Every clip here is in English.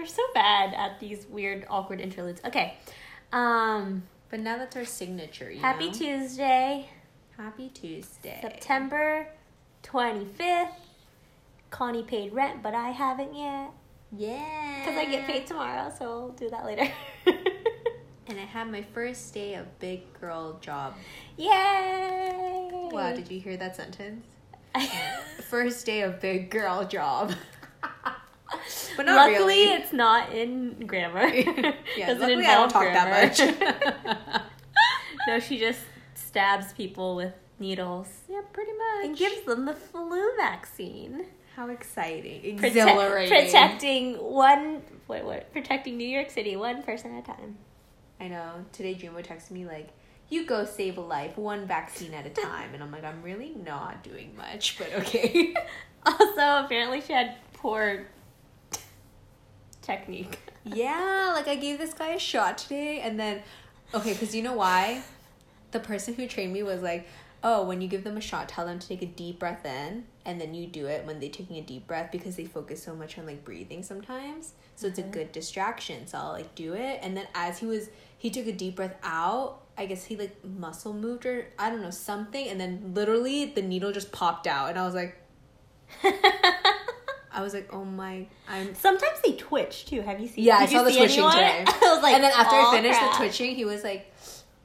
we're so bad at these weird, awkward interludes. Okay. Um, But now that's our signature. Happy know? Tuesday, Happy Tuesday. September 25th. Connie paid rent, but I haven't yet. Yeah. Because I get paid tomorrow, so I'll do that later. And I had my first day of big girl job. Yay! Wow, did you hear that sentence? First day of big girl job. But not luckily, really. it's not in grammar. yeah, Doesn't luckily I don't talk that much. no, she just stabs people with needles yeah, pretty much. and gives them the flu vaccine. How exciting. Prote- Exhilarating. protecting one, wait, what? Protecting New York City one person at a time. I know. Today Jumo texted me like, you go save a life one vaccine at a time. And I'm like, I'm really not doing much, but okay. Also, apparently, she had poor technique. yeah, like I gave this guy a shot today and then okay, because you know why? The person who trained me was like, Oh, when you give them a shot, tell them to take a deep breath in and then you do it when they're taking a deep breath because they focus so much on like breathing sometimes. So it's a good distraction. So I'll like do it. And then as he was he took a deep breath out, I guess he like muscle moved or I don't know, something, and then literally the needle just popped out and I was like I was like, Oh my I'm Sometimes they twitch too. Have you seen? Yeah, I saw the twitching anyone? today. I was like, and then after I "Oh, finished crap." the twitching, he was like,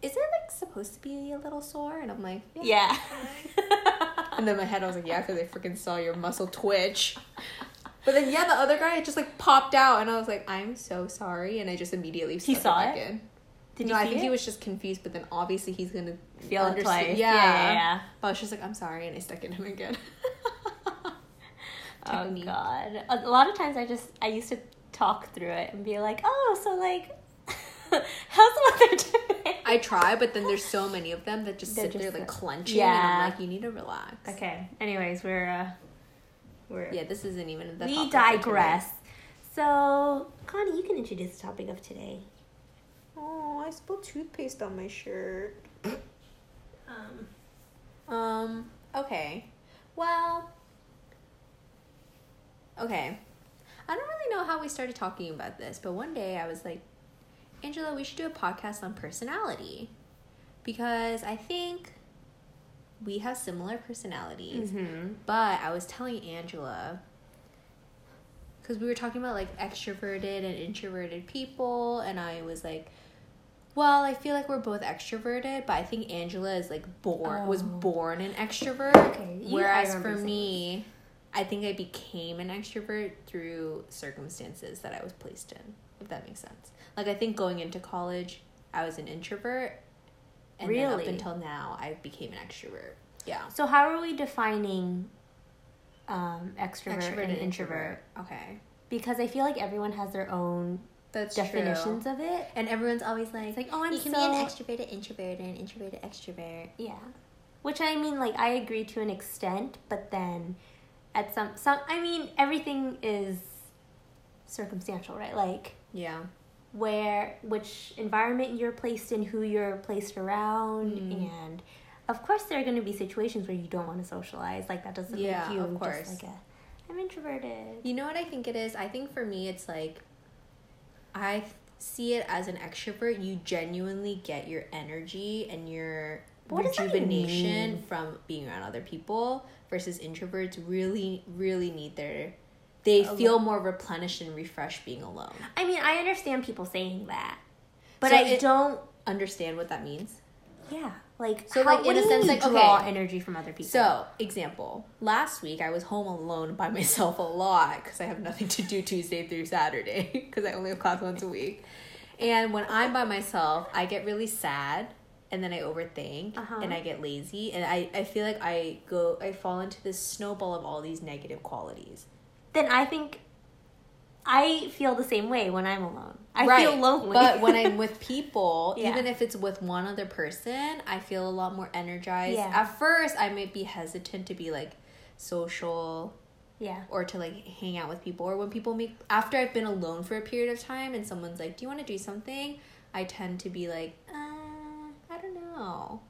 "Is it like supposed to be a little sore?" And I'm like, Yeah. And then my head, I was like, "Yeah, because I freaking saw your muscle twitch." But then, yeah, the other guy it just like popped out, and I was like, "I'm so sorry," and I just immediately He stuck saw back it? in. Did no, you I think it? he was just confused, but then obviously he's gonna feel it understand- twice. Yeah. Yeah, yeah, yeah. I was just like, "I'm sorry," and I stuck in him again. Oh god. A a lot of times I just I used to talk through it and be like, "Oh, so like how's the weather doing?" I try, but then there's so many of them that just They're sit there like so- clenching, and Yeah. I'm like, "You need to relax." Okay. Anyways, we're uh we're Yeah, this isn't even the we topic for digress. So, Connie, you can introduce the topic of today. Oh, I spilled toothpaste on my shirt. Um, Um, okay. Well, okay. I don't really know how we started talking about this, but one day I was like, Angela, we should do a podcast on personality. Because I think we have similar personalities. mhm. But I was telling Angela, because we were talking about like extroverted and introverted people, and I was like, well, I feel like we're both extroverted, but I think Angela is like born was Oh. born an extrovert. Okay, Whereas for me, I think I became an extrovert through circumstances that I was placed in, if that makes sense. Like I think going into college, I was an introvert, and then up until now, I became an extrovert. Yeah. So, how are we defining um, extrovert, Extrovert and introvert? Okay. Because I feel like everyone has their own That's definitions true. of it. And everyone's always like, It's like, oh, I'm you can so be an extroverted introvert and an introverted extrovert. Yeah. Which I mean, like, I agree to an extent, but then at some, some, I mean, everything is circumstantial, right? Like, Yeah. where, which environment you're placed in, who you're placed around, Mm. and of course, there are going to be situations where you don't want to socialize. Like, that doesn't Yeah, make you of course. just like a, I'm introverted. You know what I think it is? I think for me, it's like, I see it as an extrovert. You genuinely get your energy and your What does that even rejuvenation from being around other people versus introverts really, really need their, they Alone. feel more replenished and refreshed being alone. I mean, I understand people saying that, but So I it- don't, Understand what that means? yeah. Like, So, how, like, in a sense, like, draw okay. energy from other people. So, example, last week I was home alone by myself a lot because I have nothing to do Tuesday through Saturday because I only have class once a week. And when I'm by myself, I get really sad and then I overthink Uh-huh. and I get lazy and I, I feel like I go I fall into this snowball of all these negative qualities. then I think I feel the same way when I'm alone. I Right. feel lonely. But when I'm with people, Yeah. even if it's with one other person, I feel a lot more energized. Yeah. At first, I might be hesitant to be like social yeah, or to like hang out with people or when people make after I've been alone for a period of time and someone's like, "Do you want to do something?" I tend to be like, "Uh, Know."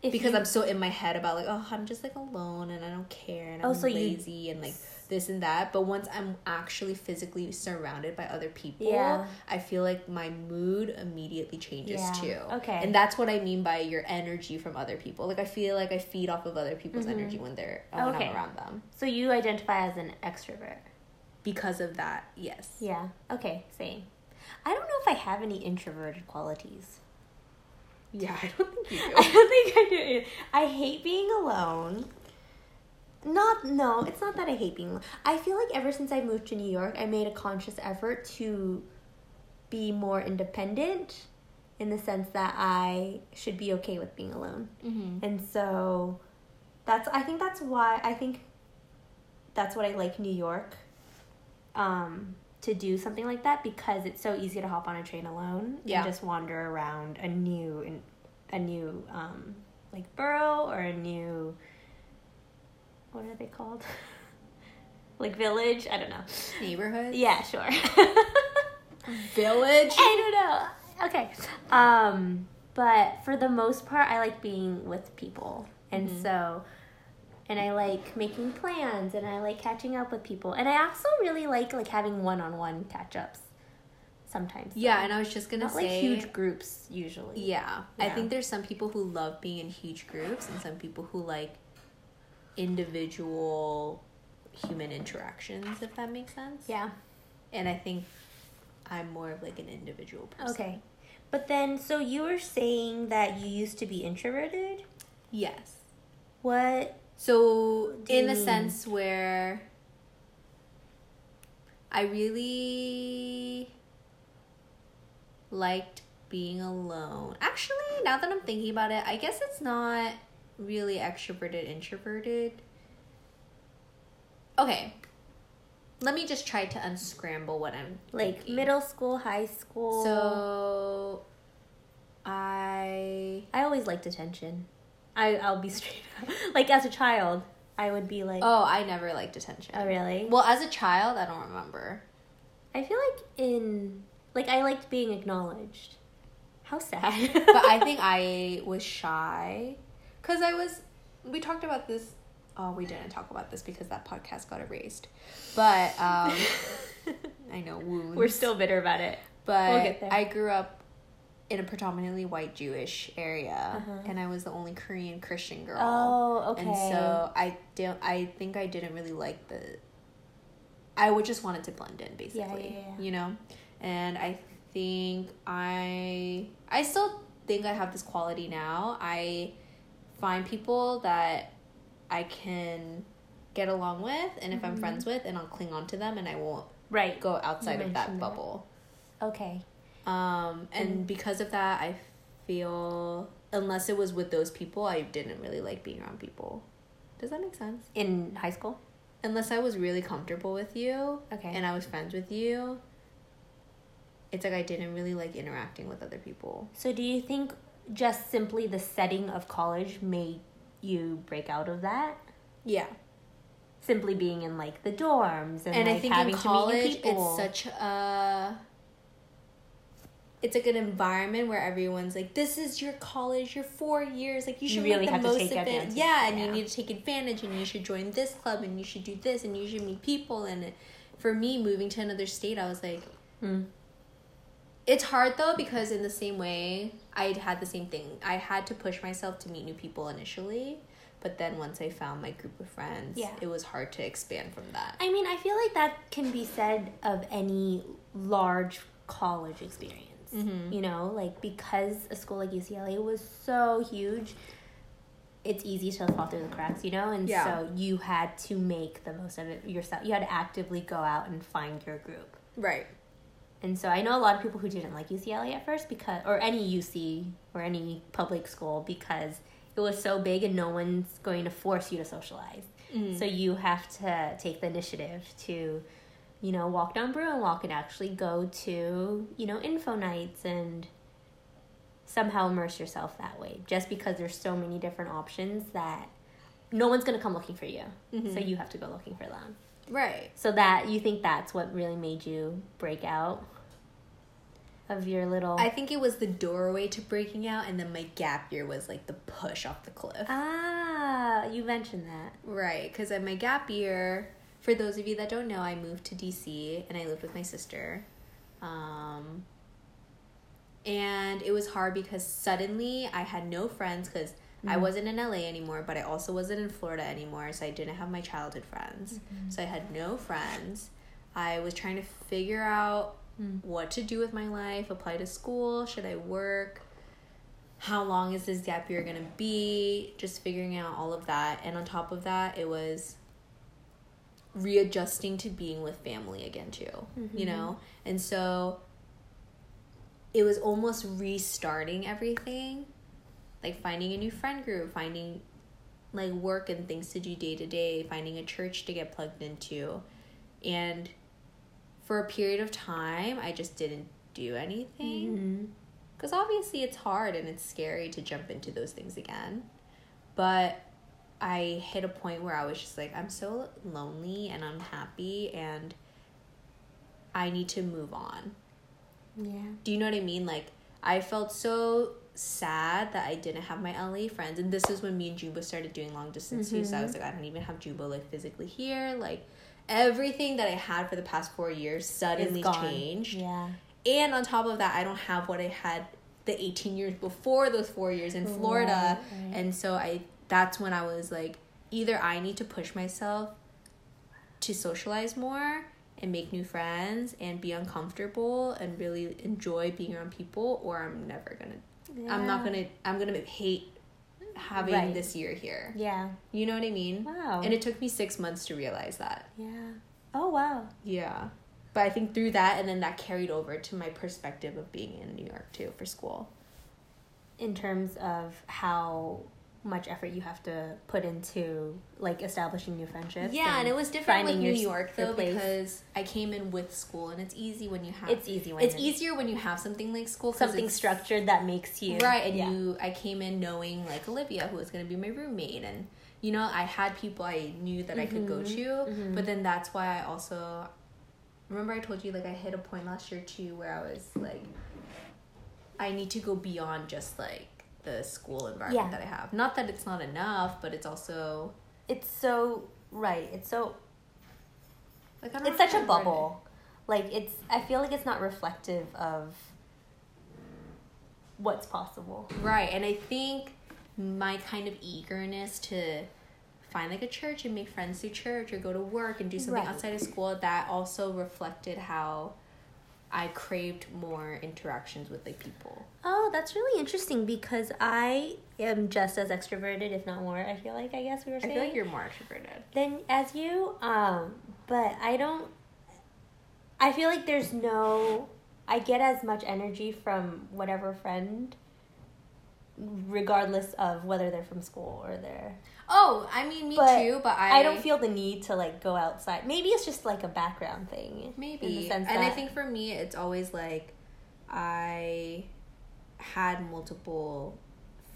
If because you- I'm so in my head about like, "Oh, I'm just like alone and I don't care and Oh, I'm so you- lazy and like this and that. But once I'm actually physically surrounded by other people, Yeah. I feel like my mood immediately changes Yeah. too. Okay. And that's what I mean by your energy from other people. Like I feel like I feed off of other people's Mhm. energy when they're when Okay. I'm around them. So you identify as an extrovert. Because of that, yes. Yeah. Okay. Same. I don't know if I have any introverted qualities. Yeah, I don't think you I do. don't think I do. I hate being alone. Not no, it's not that I hate being. I feel like ever since I moved to New York, I made a conscious effort to be more independent in the sense that I should be okay with being alone. mm-hmm. And so that's I think that's why I think that's what I like New York um to do something like that because it's so easy to hop on a train alone Yeah. and just wander around a new a new um like borough or a new what are they called? like village, I don't know. Neighborhood? Yeah, sure. Village? I don't know. Okay. Um, but for the most part, I like being with people. And Mhm. so, and I like making plans and I like catching up with people. And I also really like like having one-on-one catch-ups sometimes. Yeah, and I was just gonna Not say like huge groups usually. Yeah. I think there's some people who love being in huge groups and some people who like individual human interactions, if that makes sense. Yeah. And I think I'm more of like an individual person. Okay. But then so you were saying that you used to be introverted? Yes. What So in the sense where I really liked being alone. Actually, now that I'm thinking about it, I guess it's not really extroverted introverted. Okay. Let me just try to unscramble what I'm like thinking. middle school, high school? So I I always liked attention. I I'll be straight up. Like as a child, I would be like, Oh, I never liked attention. oh really? Well, as a child, I don't remember. I feel like in like I liked being acknowledged. How sad. but I think I was shy because I was. We talked about this. Oh, we didn't talk about this because that podcast got erased. But um, I know wounds. we're still bitter about it. But we'll get there. I grew up in a predominantly white Jewish area, Uh-huh. and I was the only Korean Christian girl. Oh, okay. And so I don't. I think I didn't really like the. I would just wanted to blend in, basically. yeah, yeah. You know, and I think I. I still think I have this quality now. I find people that I can get along with, and if I'm Mhm. friends with, and I'll cling on to them, and I won't right. go outside of that that. bubble. Okay. Um, and because of that, I feel unless it was with those people, I didn't really like being around people. Does that make sense? In high school. Unless I was really comfortable with you Okay. and I was friends with you, it's like I didn't really like interacting with other people. So do you think just simply the setting of college made you break out of that? Yeah. Simply being in like the dorms and, And, like, I think having in to meet new college, people. it's such a. It's like an environment where everyone's like, "This is your college. You're four years. Like you You should really make the have to most take of it. Yeah, and Yeah. you need to take advantage, and you should join this club, and you should do this, and you should meet people. And for me, moving to another state, I was like, Hmm. it's hard though because in the same way, I had the same thing. I had to push myself to meet new people initially, but then once I found my group of friends, Yeah. it was hard to expand from that. I mean, I feel like that can be said of any large college experience. Mhm. You know, like because a school like UCLA was so huge, it's easy to fall through the cracks, you know? And Yeah. so you had to make the most of it yourself. You had to actively go out and find your group. Right. And so I know a lot of people who didn't like UCLA at first because or any UC or any public school because it was so big and no one's going to force you to socialize. Mm. So you have to take the initiative to, you know, walk down Bruin Walk and actually go to, you know, info nights and somehow immerse yourself that way. Just because there's so many different options that no one's gonna come looking for you. Mhm. So you have to go looking for them. Right. So that you think that's what really made you break out of your little I think it was the doorway to breaking out, and then my gap year was like the push off the cliff. Ah, you mentioned that. Right, because at my gap year, for those of you that don't know, I moved to DC and I lived with my sister. Um, and it was hard because suddenly I had no friends because I mm-hmm. wasn't in LA anymore, but I also wasn't in Florida anymore, so I didn't have my childhood friends. Mm-hmm. So I had no friends. I was trying to figure out hmm. what to do with my life, apply to school, should I work? How long is this gap year gonna be? Just figuring out all of that. And on top of that, it was readjusting to being with family again too. You know? And so it was almost restarting everything like finding a new friend group finding like work and things to do day to day finding a church to get plugged into and for a period of time i just didn't do anything Mm-hmm. because obviously it's hard and it's scary to jump into those things again but i hit a point where i was just like i'm so lonely and unhappy and i need to move on Yeah. do you know what I mean? Like I felt so sad that I didn't have my LA friends, and this is when me and Juba started doing long distance too. So I was mm-hmm. like, I don't even have Juba like physically here. Like everything that I had for the past four years suddenly changed, Yeah. and on top of that, I don't have what I had the eighteen years before those four years in Florida, Right, right. and so I that's when I was like, either I need to push myself to socialize more and make new friends and be uncomfortable and really enjoy being around people or I'm never gonna I'm not gonna I'm gonna hate having Right. this year here. Yeah. You know what I mean? Wow. And it took me six months to realize that. Yeah. Oh wow. Yeah. But I think through that and then that carried over to my perspective of being in New York too for school. In terms of how much effort you have to put into like establishing new friendships. Yeah, and it was different with New your- York though because I came in with school and it's easy when you have It's easy when it's easier when you have something like school something structured that makes you right and yeah. you i came in knowing like olivia who was going to be my roommate and you know i had people i knew that i could go Mm-hmm. to but then that's why i also remember i told you like i hit a point last year too where i was like i need to go beyond just like the school environment Yeah. that i have not that it's not enough but it's also It's so right. It's so like I don't it's such a word it. bubble. Like it's I feel like it's not reflective of what's possible. Right. And I think my kind of eagerness to find like a church and make friends through church or go to work and do something Right. outside of school, that also reflected how I craved more interactions with like people. Oh, that's really interesting because I am just as extroverted, if not more. I feel like I guess we were I saying. feel like you're more extroverted. than as you um but i don't i feel like there's no i get as much energy from whatever friend regardless of whether they're from school or they're Oh, I mean me but too, but I i don't feel the need to like go outside maybe it's just like a background thing maybe in the sense and I think for me it's always like I had multiple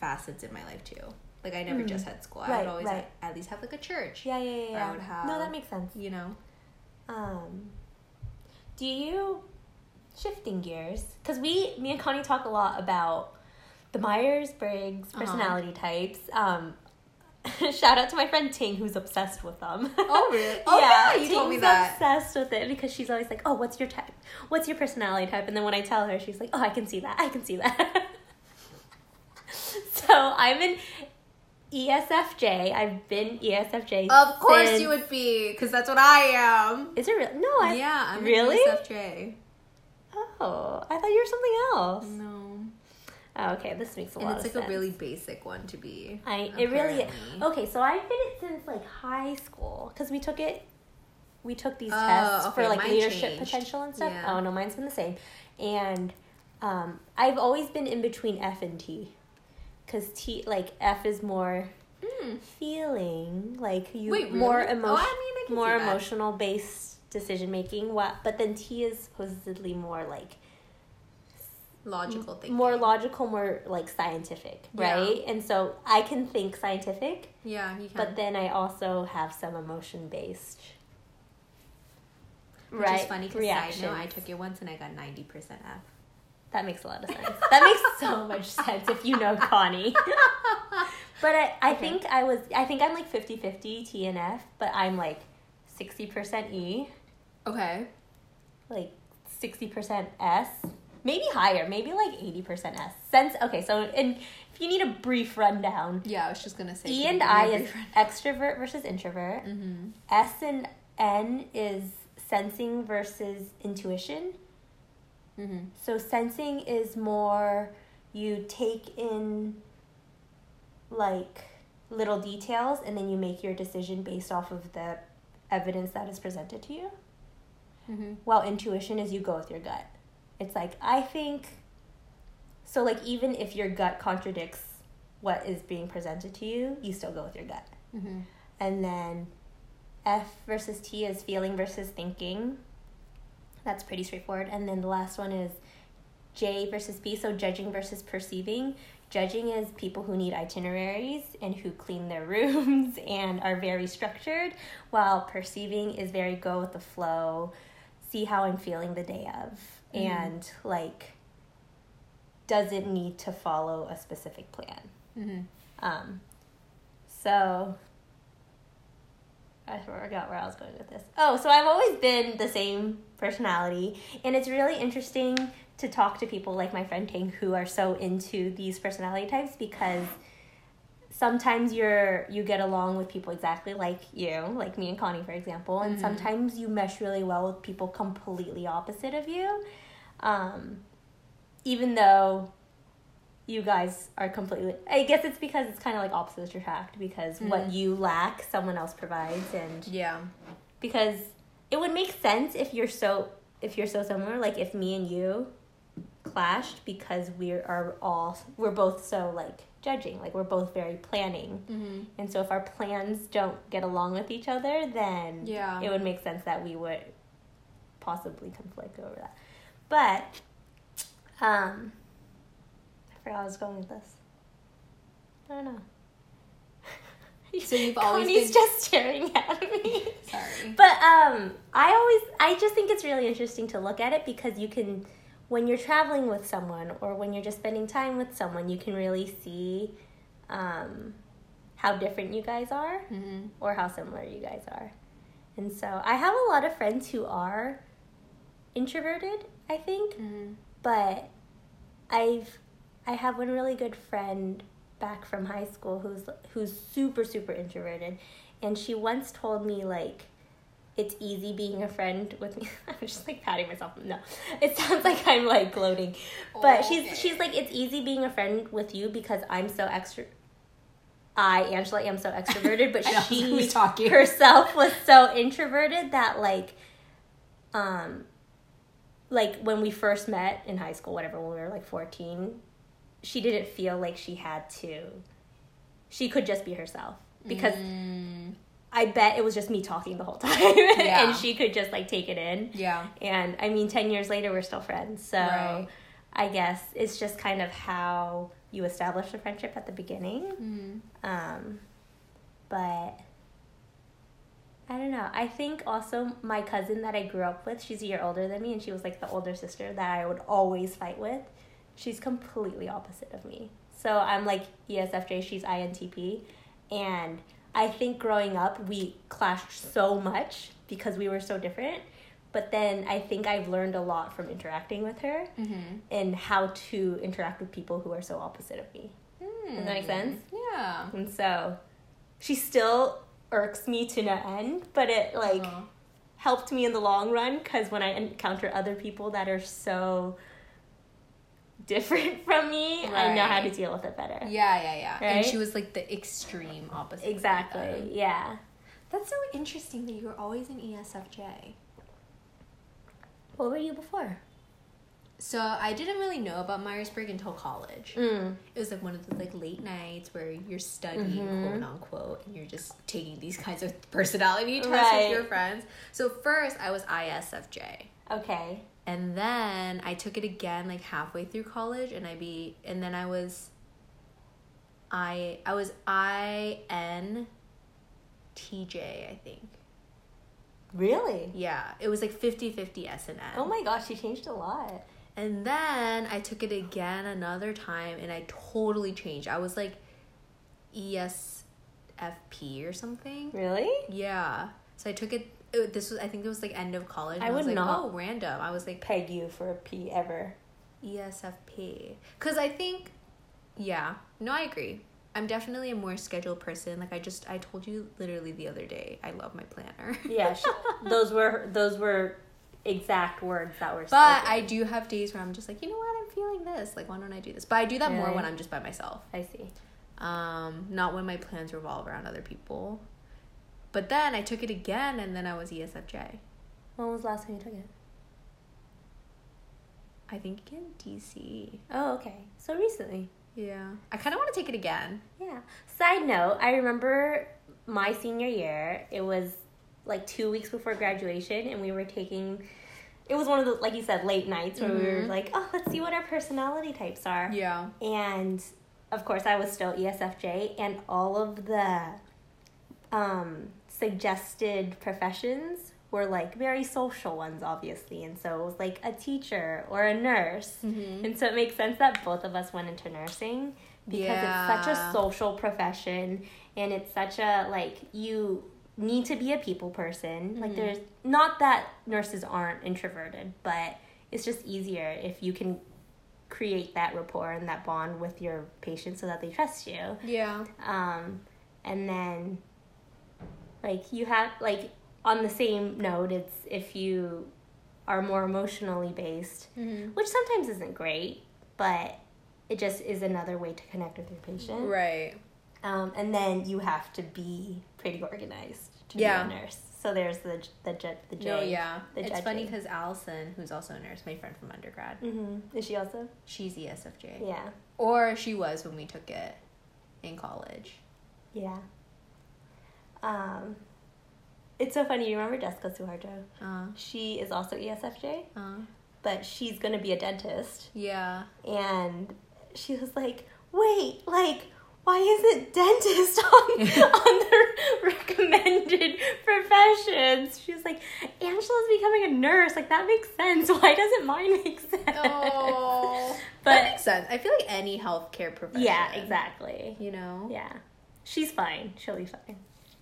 facets in my life too. Like I never Mm. just had school. I Right, would always right. like, at least have like a church. yeah yeah yeah, yeah. I would have no that makes sense you know. Um, do you shifting gears? Because we, me and Connie talk a lot about the Myers Briggs Uh-huh. personality types. Um, shout out to my friend Ting, who's obsessed with them. Oh really? Oh yeah, you told me Ting's that. obsessed with it because she's always like, "Oh, what's your type? What's your personality type?" And then when I tell her, she's like, "Oh, I can see that. I can see that." so I'm an ESFJ. I've been ESFJ. Of course since- you would be, because that's what I am. Is it real? No, I yeah, I'm really? an ESFJ. Oh, I thought you were something else. No. Oh, okay, this makes a And lot of sense. it's like a really basic one to be. I it really okay. So I've been it since like high school because we took it. We took these Oh, tests for like leadership changed. potential and stuff. Yeah. Oh no, mine's been the same, and um, I've always been in between F and T, because T like F is more Hmm. feeling like you Wait, more really? emotion Oh, I mean, more emotional based decision making. What but then T is supposedly more like Logical thinking. more logical, more like scientific, Yeah. right? And so I can think scientific, Yeah, you can. but then I also have some emotion based. Which Right. is funny because side note, I took it once and I got 90% F. That makes a lot of sense. that makes so much sense if you know Connie. but I, I Okay. think I was I think I'm like 50-50 T and F, but I'm like 60% E, Okay. like 60% S, maybe higher, maybe like 80% S. Sense, okay, so in, if you need a brief rundown, Yeah, I was just gonna say. E and I give me a is extrovert versus introvert. Mm-hmm. S and N is sensing versus intuition. Mm-hmm. So sensing is more you take in like little details and then you make your decision based off of the evidence that is presented to you. Mm-hmm. While intuition is you go with your gut. It's like I think so like even if your gut contradicts what is being presented to you, you still go with your gut. Mm-hmm. And then F versus T is feeling versus thinking. That's pretty straightforward. And then the last one is J versus P, so judging versus perceiving. Judging is people who need itineraries and who clean their rooms and are very structured, while perceiving is very go with the flow, see how I'm feeling the day of, Mhm. and like does it need to follow a specific plan. Mm-hmm. Um, so I forgot where I was going with this. Oh, so I've always been the same personality, and it's really interesting to talk to people like my friend Tang who are so into these personality types because sometimes you're you get along with people exactly like you, like me and Connie, for example, and Mhm. sometimes you mesh really well with people completely opposite of you. Um, even though you guys are completely I guess it's because it's kind of like opposites attract because what Mhm. you lack someone else provides and Yeah. because it would make sense if you're so if you're so similar like if me and you clashed because we are all we're both so like judging like we're both very planning Mm-hmm. and so if our plans don't get along with each other then Yeah. it would make sense that we would possibly conflict over that but um i forgot i was going with this i don't know So you've always Connie's been- just staring at me Sorry. but um i always i just think it's really interesting to look at it because you can when you're traveling with someone or when you're just spending time with someone you can really see um how different you guys are Mm-hmm. or how similar you guys are. And so I have a lot of friends who are introverted, I think, Mm-hmm. but I've I have one really good friend back from high school who's who's super super introverted and she once told me like it's easy being a friend with me. I'm just like patting myself. No, it sounds like I'm like gloating, but she's Okay. she's like it's easy being a friend with you because I'm so extra. I Angela am so extroverted, but she herself was so introverted that like, um, like when we first met in high school, whatever, when we were like fourteen, she didn't feel like she had to. She could just be herself because Mm, I bet it was just me talking the whole time, Yeah. and she could just like take it in. yeah. And I mean, 10 years later, we're still friends. So Right. I guess it's just kind of how you establish a friendship at the beginning. Mm-hmm. Um, but I don't know. I think also my cousin that I grew up with, she's a year older than me, and she was like the older sister that I would always fight with. She's completely opposite of me. So I'm like ESFJ, she's INTP. And I think growing up, we clashed so much because we were so different. But then I think I've learned a lot from interacting with her Mm-hmm. and how to interact with people who are so opposite of me. Does that make sense? Yeah. And so she's still irks me to no end, but it like Uh-huh. helped me in the long run because when I encounter other people that are so different from me, I know how to deal with it better. Yeah, yeah, yeah. And she was like the extreme opposite. Exactly. that. Yeah. That's so interesting that you were always an ESFJ. What were you before? So I didn't really know about Myers Briggs until college. Mm. It was like one of the like late nights where you're studying Mhm. quote unquote and you're just taking these kinds of personality tests Right. with your friends. So first I was ISFJ. Okay. And then I took it again like halfway through college and I be and then I was I I was I N T J, I think. Really? Yeah, it was like 50-50 S and N. Oh my gosh, you changed a lot. And then I took it again another time and I totally changed. I was like ESFP or something. Really? Yeah. So I took it it, this was I think it was like end of college. I would was like, not- Oh, random. I was like Peg you for a P ever. ESFP because I think, yeah, no, I agree. I'm definitely a more scheduled person. Like I just I told you literally the other day, I love my planner. Yeah, she, those were those were exact words that were. But spoken. I do have days where I'm just like, you know what, I'm feeling this. Like, why don't I do this? But I do that more when I'm just by myself. I see. Um, not when my plans revolve around other people. But then I took it again, and then I was ESFJ. When was the last time you took it? I think in DC. Oh, okay. So recently. Yeah, I kind of want to take it again. Yeah. Side note, I remember my senior year, it was like two weeks before graduation, and we were taking. It was one of the, like you said, late nights where we were Mhm. like, oh, let's see what our personality types are. Yeah. And of course, I was still ESFJ, and all of the um, suggested professions were like very social ones, obviously. And so it was like a teacher or a nurse. Mm-hmm. And so it makes sense that both of us went into nursing because it's such a social profession and it's such a like you need to be a people person. Like Mhm. there's not that nurses aren't introverted, but it's just easier if you can create that rapport and that bond with your patient so that they trust you. Yeah. Um, and then like you have like on the same note, it's if you are more emotionally based, Mm-hmm. which sometimes isn't great, but it just is another way to connect with your patient. Right. Um, and then you have to be pretty organized to Yeah. be a nurse. So there's the the J, the J. No, yeah. the it's funny because Allison, who's also a nurse, my friend from undergrad, Mm-hmm. Is she also? she's ESFJ. Yeah. Or she was when we took it in college. Yeah. Um, it's so funny. You remember Jessica Suharto? Uh, She is also ESFJ, uh, but she's gonna be a dentist. yeah. and she was like, "Wait, like, why isn't dentist on on the recommended professions?" She was like, "Angela's becoming a nurse. Like that makes sense. Why doesn't mine make sense?" Oh. that makes sense. I feel like any healthcare profession. yeah, exactly. You know? Yeah, she's fine. She'll be fine.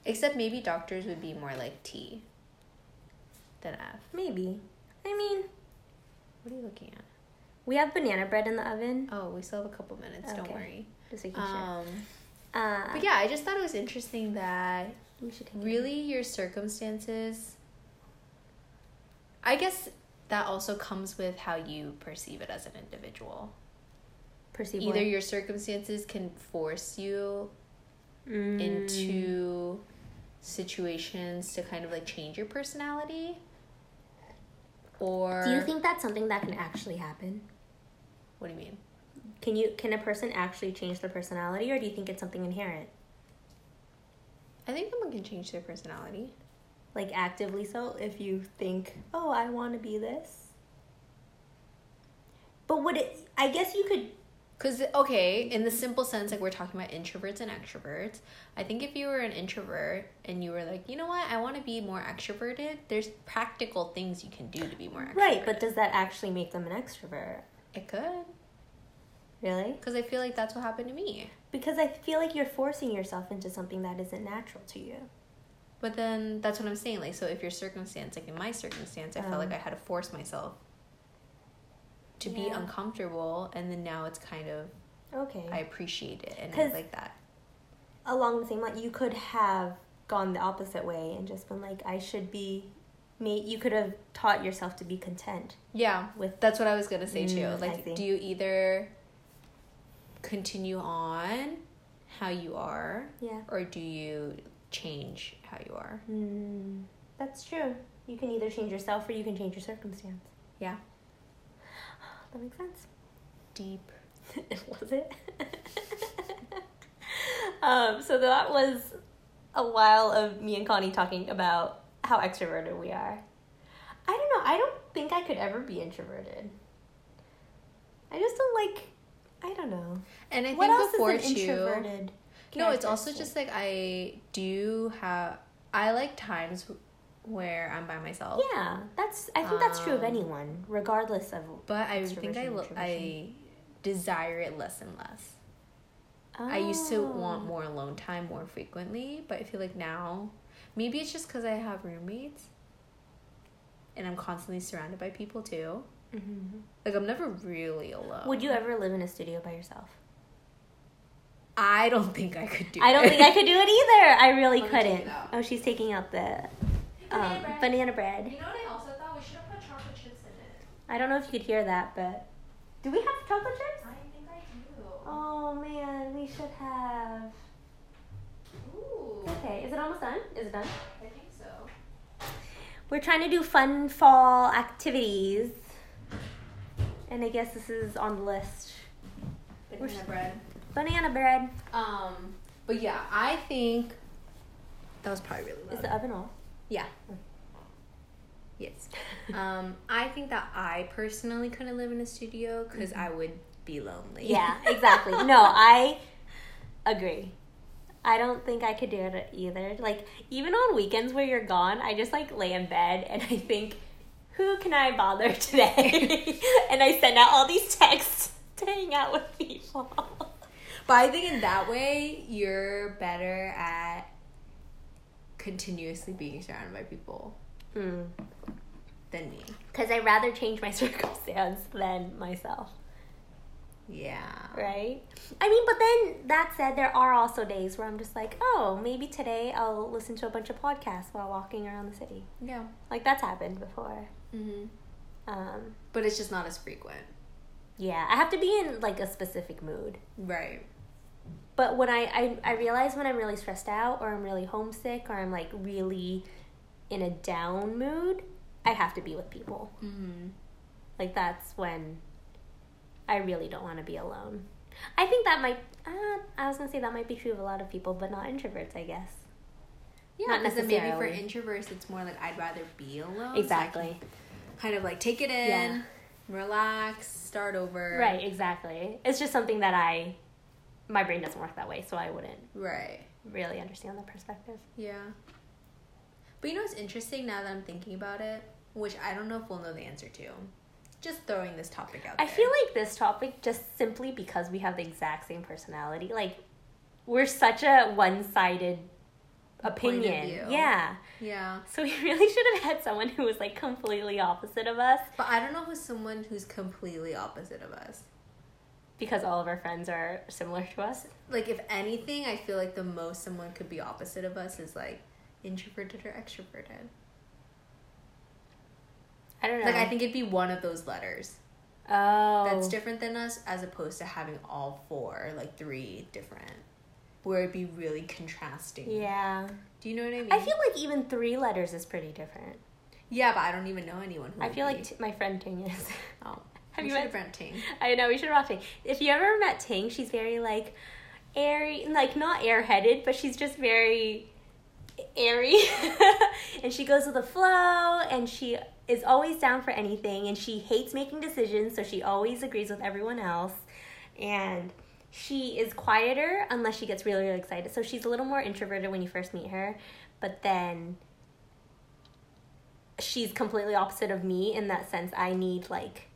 Except maybe doctors would be more like T than F. Maybe. I mean, What are you looking at? we have banana bread in the oven. Oh, we still have a couple minutes. Don't worry. Just making sure. Um, Uh, but yeah, I just thought it was interesting that we should take it. really your circumstances. I guess that also comes with how you perceive it as an individual. perceive Either what? your circumstances can force you Mm. into situations to kind of like change your personality or Do you think that's something that can actually happen? what do you mean Can you can a person actually change their personality, or do you think it's something inherent, i think someone can change their personality like actively so? If you think, oh, I want to be this, but would it? I guess you could. because okay in the simple sense like we're talking about introverts and extroverts i think if you were an introvert and you were like you know what i want to be more extroverted there's practical things you can do to be more extroverted Right, but does that actually make them an extrovert? it could Really? because i feel like that's what happened to me Because I feel like you're forcing yourself into something that isn't natural to you. But then that's what I'm saying. Like, so if your circumstance, like in my circumstance, I felt like Um. I had to force myself to be uncomfortable, and then now it's kind of Okay. I appreciate it and I like that. Along the same line, you could have gone the opposite way and just been like, I should be. Made, you could have taught yourself to be content Yeah, with that's what I was gonna say too. Mm, Like, do you either continue on how you are, yeah. or do you change how you are? Mm, that's true. You can either change yourself or you can change your circumstance. Yeah, That makes sense. deep. was it? um, so that was a while of me and Connie talking about how extroverted we are. I don't know. I don't think I could ever be introverted. I just don't like. I don't know. And I what think before too. introverted? No, it's also just like I do have. I like times where I'm by myself. Yeah, that's. I think that's true of Um, anyone, regardless of. But I think I lo- I desire it less and less. I used to want Oh. more alone time more frequently, but I feel like now maybe it's just because I have roommates. and I'm constantly surrounded by people too. Mm-hmm. Like I'm never really alone. Would you ever live in a studio by yourself? I don't think I could do. I don't it. think I could do it either. I really Let couldn't. Oh, she's taking out the Banana um, bread. banana bread. You know what I also thought we should have put chocolate chips in it. I don't know if you could hear that, but do we have chocolate chips? I think I do. Oh man, we should have. Ooh. Okay, is it almost done? Is it done? I think so. We're trying to do fun fall activities, and I guess this is on the list. Banana bread. Banana bread. Um, but yeah, I think that was probably really Is the oven off? Yeah. Yes. um, I think that I personally couldn't live in a studio because I would be lonely. Yeah, exactly. no, I agree. I don't think I could do it either. Like even on weekends where you're gone, I just like lay in bed and I think, who can I bother today? and I send out all these texts to hang out with people. But I think in that way, you're better at continuously being surrounded by people Mm. than me. Because I'd rather change my circumstance than myself, Yeah. right? I mean, but then that said, there are also days where I'm just like, oh, maybe today I'll listen to a bunch of podcasts while walking around the city. Yeah. Like that's happened before. Hmm Um, But it's just not as frequent. yeah, I have to be in like a specific mood. Right. But when I, I I realize when I'm really stressed out or I'm really homesick or I'm like really in a down mood, I have to be with people. Mm-hmm. Like that's when I really don't want to be alone. I think that might. Uh, I was gonna say that might be true of a lot of people, but not introverts. I guess Yeah, Not then maybe for introverts, it's more like I'd rather be alone. so exactly. Kind of like take it in, Yeah. relax, start over. Right. Exactly. It's just something that I. My brain doesn't work that way, so I wouldn't Right. really understand the perspective. Yeah. But you know what's interesting now that I'm thinking about it, which I don't know if we'll know the answer to. Just throwing this topic out I there. feel like this topic just simply because we have the exact same personality. Like we're such a one-sided opinion. Yeah. Yeah. So we really should have had someone who was like completely opposite of us But I don't know who's someone who's completely opposite of us. because all of our friends are similar to us. Like if anything, I feel like the most someone could be opposite of us is like introverted or extroverted. I don't know. Like I think it'd be one of those letters. oh that's different than us as opposed to having all four like three different where it'd be really contrasting Yeah. do you know what i mean I feel like even three letters is pretty different. yeah but i don't even know anyone who I feel be. like t- my friend Ting is. oh Have you met brought Ting. I know we should have Ting. If you ever met Ting, she's very like airy, like not airheaded, but she's just very airy, and she goes with the flow, and she is always down for anything, and she hates making decisions, so she always agrees with everyone else, and she is quieter unless she gets really really excited. So she's a little more introverted when you first meet her, but then she's completely opposite of me in that sense. I need like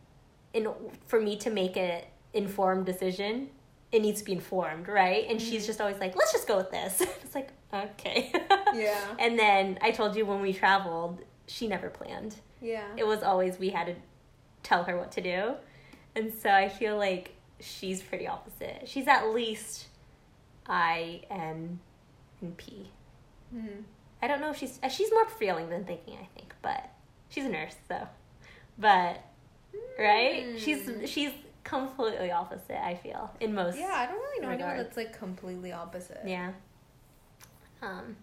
in for me to make an informed decision, it needs to be informed, right? And she's mm-hmm. just always like, "Let's just go with this." it's like, okay. Yeah. And then I told you when we traveled, she never planned. yeah It was always we had to tell her what to do. And so I feel like she's pretty opposite. She's at least I N and P. Mhm. I don't know if she's uh, she's more feeling than thinking, I think, but she's a nurse, so. But right? Mm. She's she's completely opposite, I feel, in most yeah i don't really know anyone Regards. that's like completely opposite Yeah. Um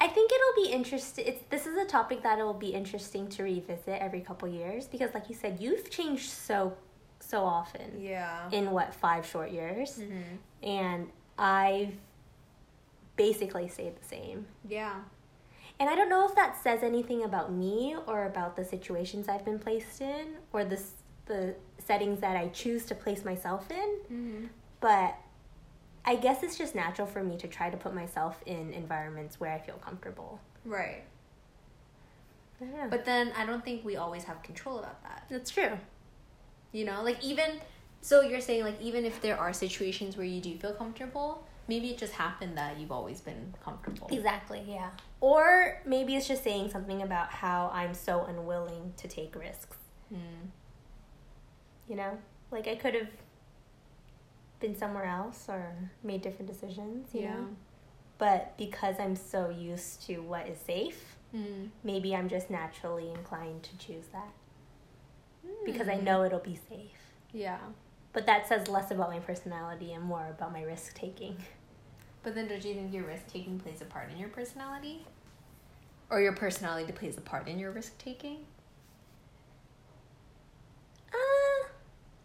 I think it'll be interesting. It's this is a topic that it will be interesting to revisit every couple years because, like you said, you've changed so so often yeah in what five short years, Mhm. and I've basically stayed the same. yeah And I don't know if that says anything about me or about the situations I've been placed in or the the settings that I choose to place myself in, mm-hmm. but I guess it's just natural for me to try to put myself in environments where I feel comfortable. right know. but then i don't think we always have control about that that's true. You know, like even so you're saying like even if there are situations where you do feel comfortable, maybe it just happened that you've always been comfortable. Exactly, yeah. Or maybe it's just saying something about how I'm so unwilling to take risks. Mm. You know? Like I could have been somewhere else or made different decisions, you Yeah. know? But because I'm so used to what is safe, Mm. maybe I'm just naturally inclined to choose that because I Mm. know it'll be safe. Yeah. But that says less about my personality and more about my risk taking. But then, don't you think your risk taking plays a part in your personality? Or your personality plays a part in your risk taking? Uh,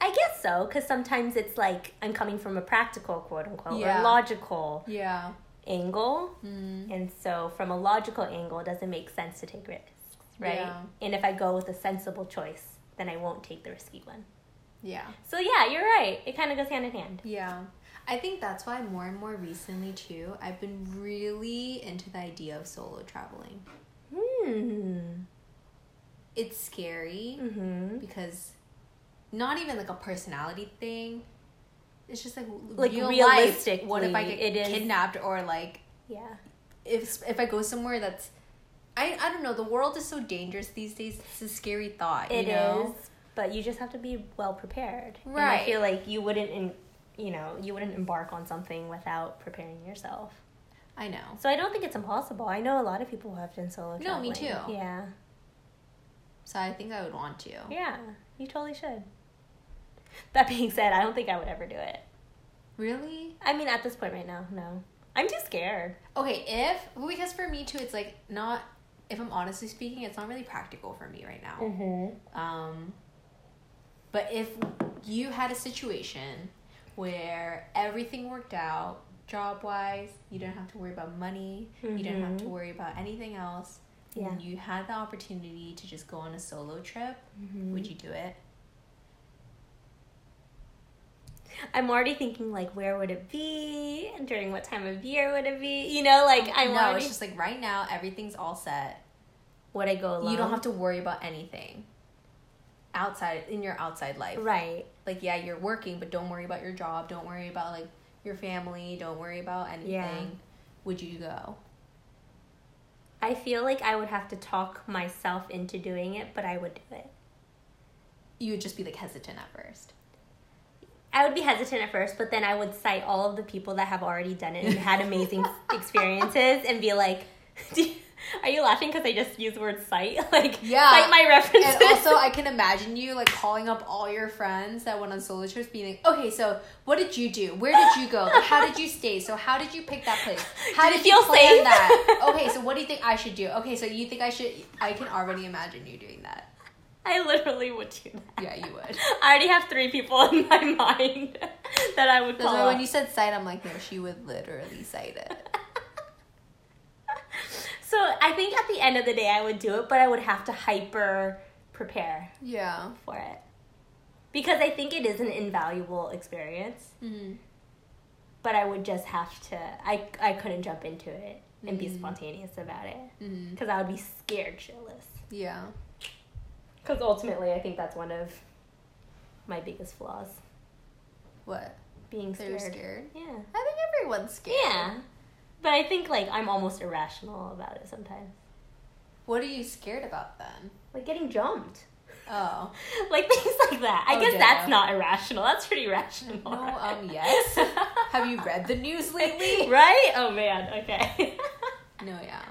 I guess so, because sometimes it's like I'm coming from a practical, quote unquote, Yeah. or logical Yeah. angle. Mm. And so, from a logical angle, it doesn't make sense to take risks, right? Yeah. And if I go with a sensible choice, then I won't take the risky one. Yeah. So, yeah, you're right. It kind of goes hand in hand. Yeah. I think that's why more and more recently, too, I've been really into the idea of solo traveling. Hmm. It's scary Mm-hmm. because not even like a personality thing. It's just like Like, real realistically, life. What if I get kidnapped or like Yeah. if if I go somewhere that's I I don't know. The world is so dangerous these days. It's a scary thought. It you is, but you just have to be well prepared. And I feel like you wouldn't, in, you know, you wouldn't embark on something without preparing yourself. I know. So I don't think it's impossible. I know a lot of people who have done solo No, me too. Yeah. So I think I would want to. Yeah, you totally should. That being said, I don't think I would ever do it. Really? I mean, at this point right now, no. I'm too scared. Okay, if because for me too, it's like not. If I'm honestly speaking, it's not really practical for me right now. Mm-hmm. Um, but if you had a situation where everything worked out job wise, you didn't have to worry about money, you didn't have to Mhm. worry about anything else, Yeah. and you had the opportunity to just go on a solo trip, Mm-hmm. would you do it? I'm already thinking like, where would it be? And during what time of year would it be? You know, like I'm no, already. it's just like right now, everything's all set. would I go alone? You don't have to worry about anything outside in your outside life. Right. Like yeah, you're working, but don't worry about your job. Don't worry about like your family. Don't worry about anything. Yeah. Would you go? I feel like I would have to talk myself into doing it, but I would do it. You would just be like hesitant at first. I would be hesitant at first, but then I would cite all of the people that have already done it and had amazing experiences and be like, you- Are you laughing because I just used the word cite? Like, Yeah. cite my references. And also, I can imagine you like calling up all your friends that went on solo trips, being like, "Okay, so what did you do? Where did you go? Like, how did you stay? So how did you pick that place? How Did did, you feel plan safe?" that? Okay, so what do you think I should do? Okay, so you think I should? I can already imagine you doing that. I literally would do that. Yeah, you would. I already have three people in my mind that I would That's call. why when you said cite, I'm like, no, she would literally cite it. So I think at the end of the day, I would do it, but I would have to hyper prepare Yeah. for it because I think it is an invaluable experience. Mm-hmm. But I would just have to. I I couldn't jump into it and be Mhm. spontaneous about it Mm-hmm. because I would be scared shitless. Yeah. Because ultimately, I think that's one of my biggest flaws: What? being scared. They're scared. Yeah. I think everyone's scared. Yeah. But I think like I'm almost irrational about it sometimes. What are you scared about then? Like getting jumped. Oh. like things like that. I Oh, guess that's not irrational. That's pretty rational. No, right? um, yes. Have you read the news lately? right? Oh man, okay. No, yeah.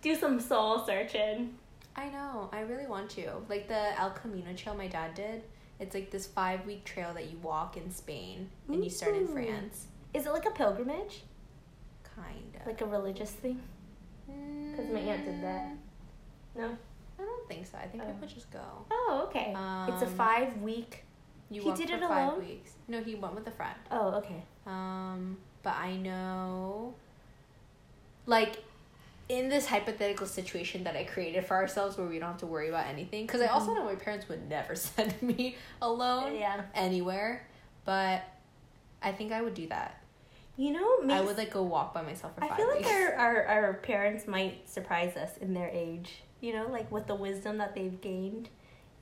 Do some soul searching. I know. I really want to. Like the El Camino trail my dad did. It's like this five week trail that you walk in Spain and you start in Ooh. France. Is it like a pilgrimage? Kind of. Like a religious thing? Because my aunt did that. No? I don't think so. I think Oh. people just go. Oh, okay. it's a Um, five week. You He walk did for it five alone? weeks. No, he went with a friend. Oh, okay. Um, but I know, like, in this hypothetical situation that I created for ourselves where we don't have to worry about anything, because I also know my parents would never send me alone Yeah. anywhere, but I think I would do that. You know, I would like go walk by myself for I five feel like weeks. our, our, our parents might surprise us in their age, you know, like with the wisdom that they've gained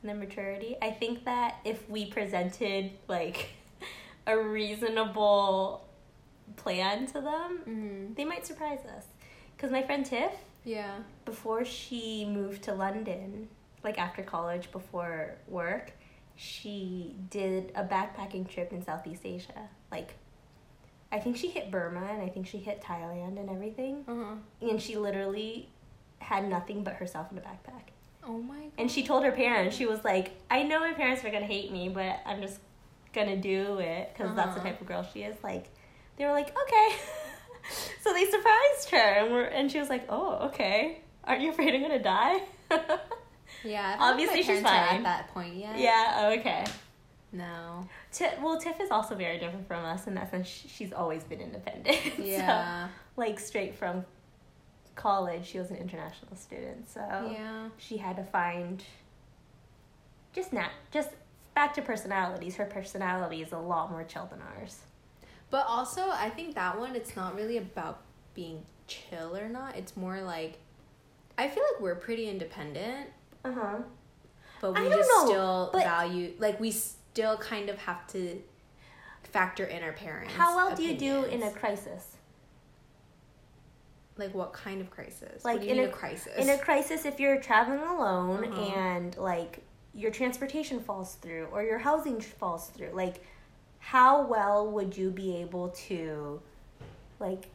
and their maturity. I think that if we presented like a reasonable plan to them, Mm-hmm. they might surprise us. Because my friend Tiff, Yeah. before she moved to London, like after college, before work, she did a backpacking trip in Southeast Asia. Like, I think she hit Burma and I think she hit Thailand and everything. Uh-huh. And she literally had nothing but herself in a backpack. Oh my god. And she told her parents, she was like, I know my parents are gonna hate me, but I'm just gonna do it because that's the Uh-huh. type of girl she is. Like, they were like, okay. so they surprised her, and we're and she was like, oh, okay. Aren't you afraid I'm gonna die? Yeah. I Obviously she's fine. at that point yet. yeah. oh, Okay. No. Ti well, Tiff is also very different from us in that sense. She's always been independent. so, Yeah. like straight from college, she was an international student. So Yeah. she had to find just not just back to personalities. Her personality is a lot more chill than ours. But also, I think that one, it's not really about being chill or not. It's more like, I feel like we're pretty independent, Uh huh. but we just know, still value, like, we still kind of have to factor in our parents. How well do you do in a crisis? Like, what kind of crisis? Like, what do you in a- a crisis? In a crisis, if you're traveling alone Uh-huh. and like your transportation falls through or your housing falls through, like how well would you be able to like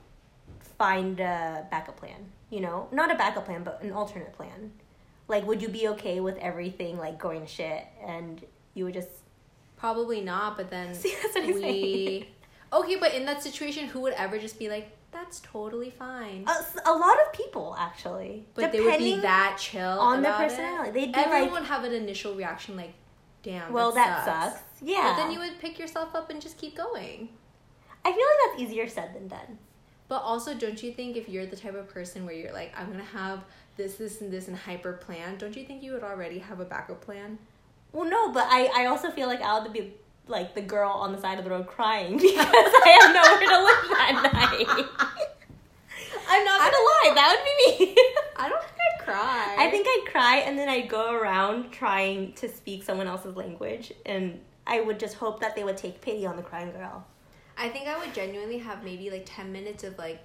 find a backup plan? You know, not a backup plan, but an alternate plan. Like, would you be okay with everything like going shit and you would just Probably not, but then See, that's what we. saying. Okay, but in that situation, who would ever just be like, that's totally fine? a, a lot of people actually, but they would be that chill on their about it. personality. They'd be Everyone like, would have an initial reaction like, damn, well, that, that sucks. sucks. Yeah, But then you would pick yourself up and just keep going. I feel like that's easier said than done. But also, don't you think if you're the type of person where you're like, I'm gonna have this, this, and this, and hyper plan, don't you think you would already have a backup plan? Well, no, but I, I also feel like I would be like the girl on the side of the road crying because I have nowhere to live that night. I'm not gonna lie, that would be me. I don't cry. I think I'd cry and then I'd go around trying to speak someone else's language, and I would just hope that they would take pity on the crying girl. I think I would genuinely have maybe like ten minutes of like,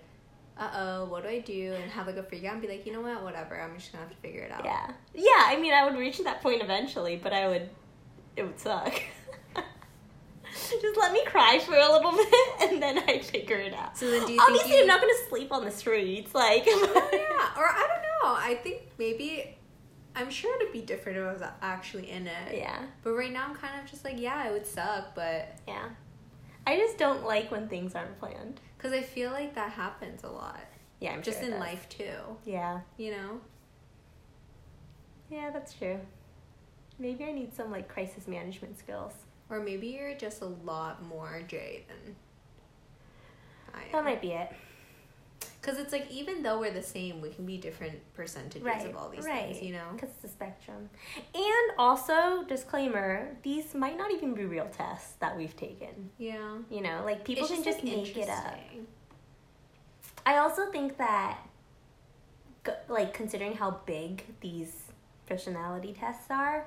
uh oh, what do I do? And have like a freak out and be like, you know what, whatever. I'm just gonna have to figure it out. Yeah, yeah. I mean, I would reach that point eventually, but I would, it would suck. Just let me cry for a little bit, and then I figure it out. So then do you Obviously, think you... I'm not gonna sleep on the streets. Like, oh, yeah, or I don't know. I think maybe I'm sure it'd be different if I was actually in it. yeah, But right now I'm kind of just like, yeah, it would suck, but yeah. I just don't like when things aren't planned. because I feel like that happens a lot, Yeah, I'm just sure in life too. Yeah, You know? yeah, that's true. Maybe I need some like crisis management skills. Or maybe you're just a lot more J than I am. That might be it. Because it's like even though we're the same, we can be different percentages Right, of all these right. things. You know? Because it's a spectrum. And also, disclaimer: these might not even be real tests that we've taken. Yeah. You know, like people It's can just like, make it up. I also think that, like, considering how big these personality tests are,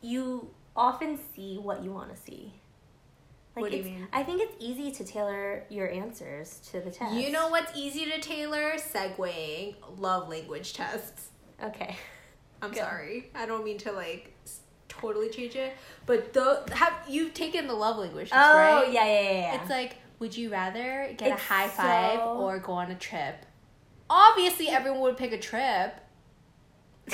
you often see what you want to see. Like What do you mean? I think it's easy to tailor your answers to the test. You know what's easy to tailor? Segwaying love language tests. Okay. I'm Go. sorry. I don't mean to like totally change it, but the have you've taken the love language test, Oh right? yeah, yeah, yeah. yeah. It's like, would you rather get It's a high five so- or go on a trip? Obviously, everyone would pick a trip.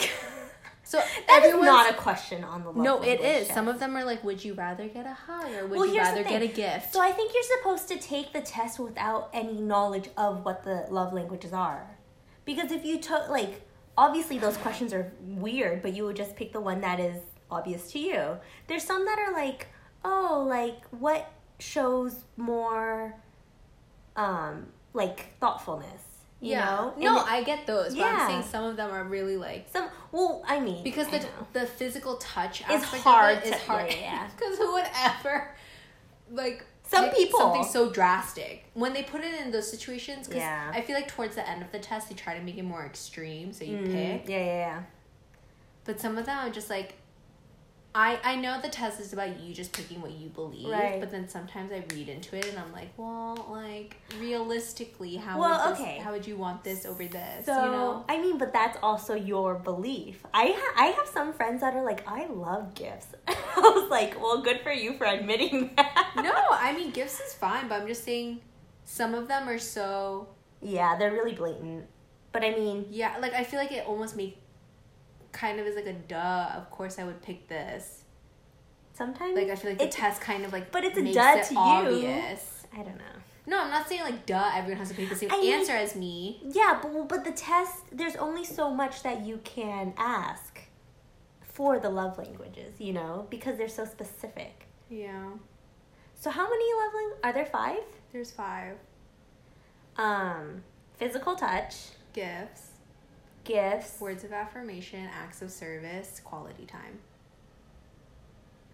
So that is everyone's not a question on the love no, it is. Some of them are like, would you rather get a hug or would Well, you rather get a gift? So I think you're supposed to take the test without any knowledge of what the love languages are. Because if you took like obviously those questions are weird, but you would just pick the one that is obvious to you. There's some that are like, "Oh, like what shows more um like thoughtfulness?" You know? No, I get those, but I'm Yeah. saying some of them are really like some well, I mean, because the the physical touch aspect hard is hard. yeah, yeah. Because who would ever like Some people. something so drastic when they put it in those situations? Because Yeah. I feel like towards the end of the test, they try to make it more extreme, so you Mhm. pick. Yeah, yeah, yeah. But some of them are just like, I I know the test is about you just picking what you believe, Right. but then sometimes I read into it and I'm like, well, like realistically, how Well, would this, okay. how would you want this over this? So you know? I mean, but that's also your belief. I ha- I have some friends that are like, I love gifts. I was like, well, good for you for admitting that. No, I mean gifts is fine, but I'm just saying some of them are so Yeah, they're really blatant. But I mean, yeah, like I feel like it almost make kind of is like a duh. Of course, I would pick this. sometimes Like I feel like the test kind of like but it's a duh it to you. obvious. I don't know. No, I'm not saying like duh. Everyone has to pick the same I mean- answer as me. Yeah, but but the test, there's only so much that you can ask for the love languages, you know, because they're so specific. Yeah, So how many love languages are there? Five. there's five Um, physical touch, gifts, gifts. words of affirmation, acts of service, quality time.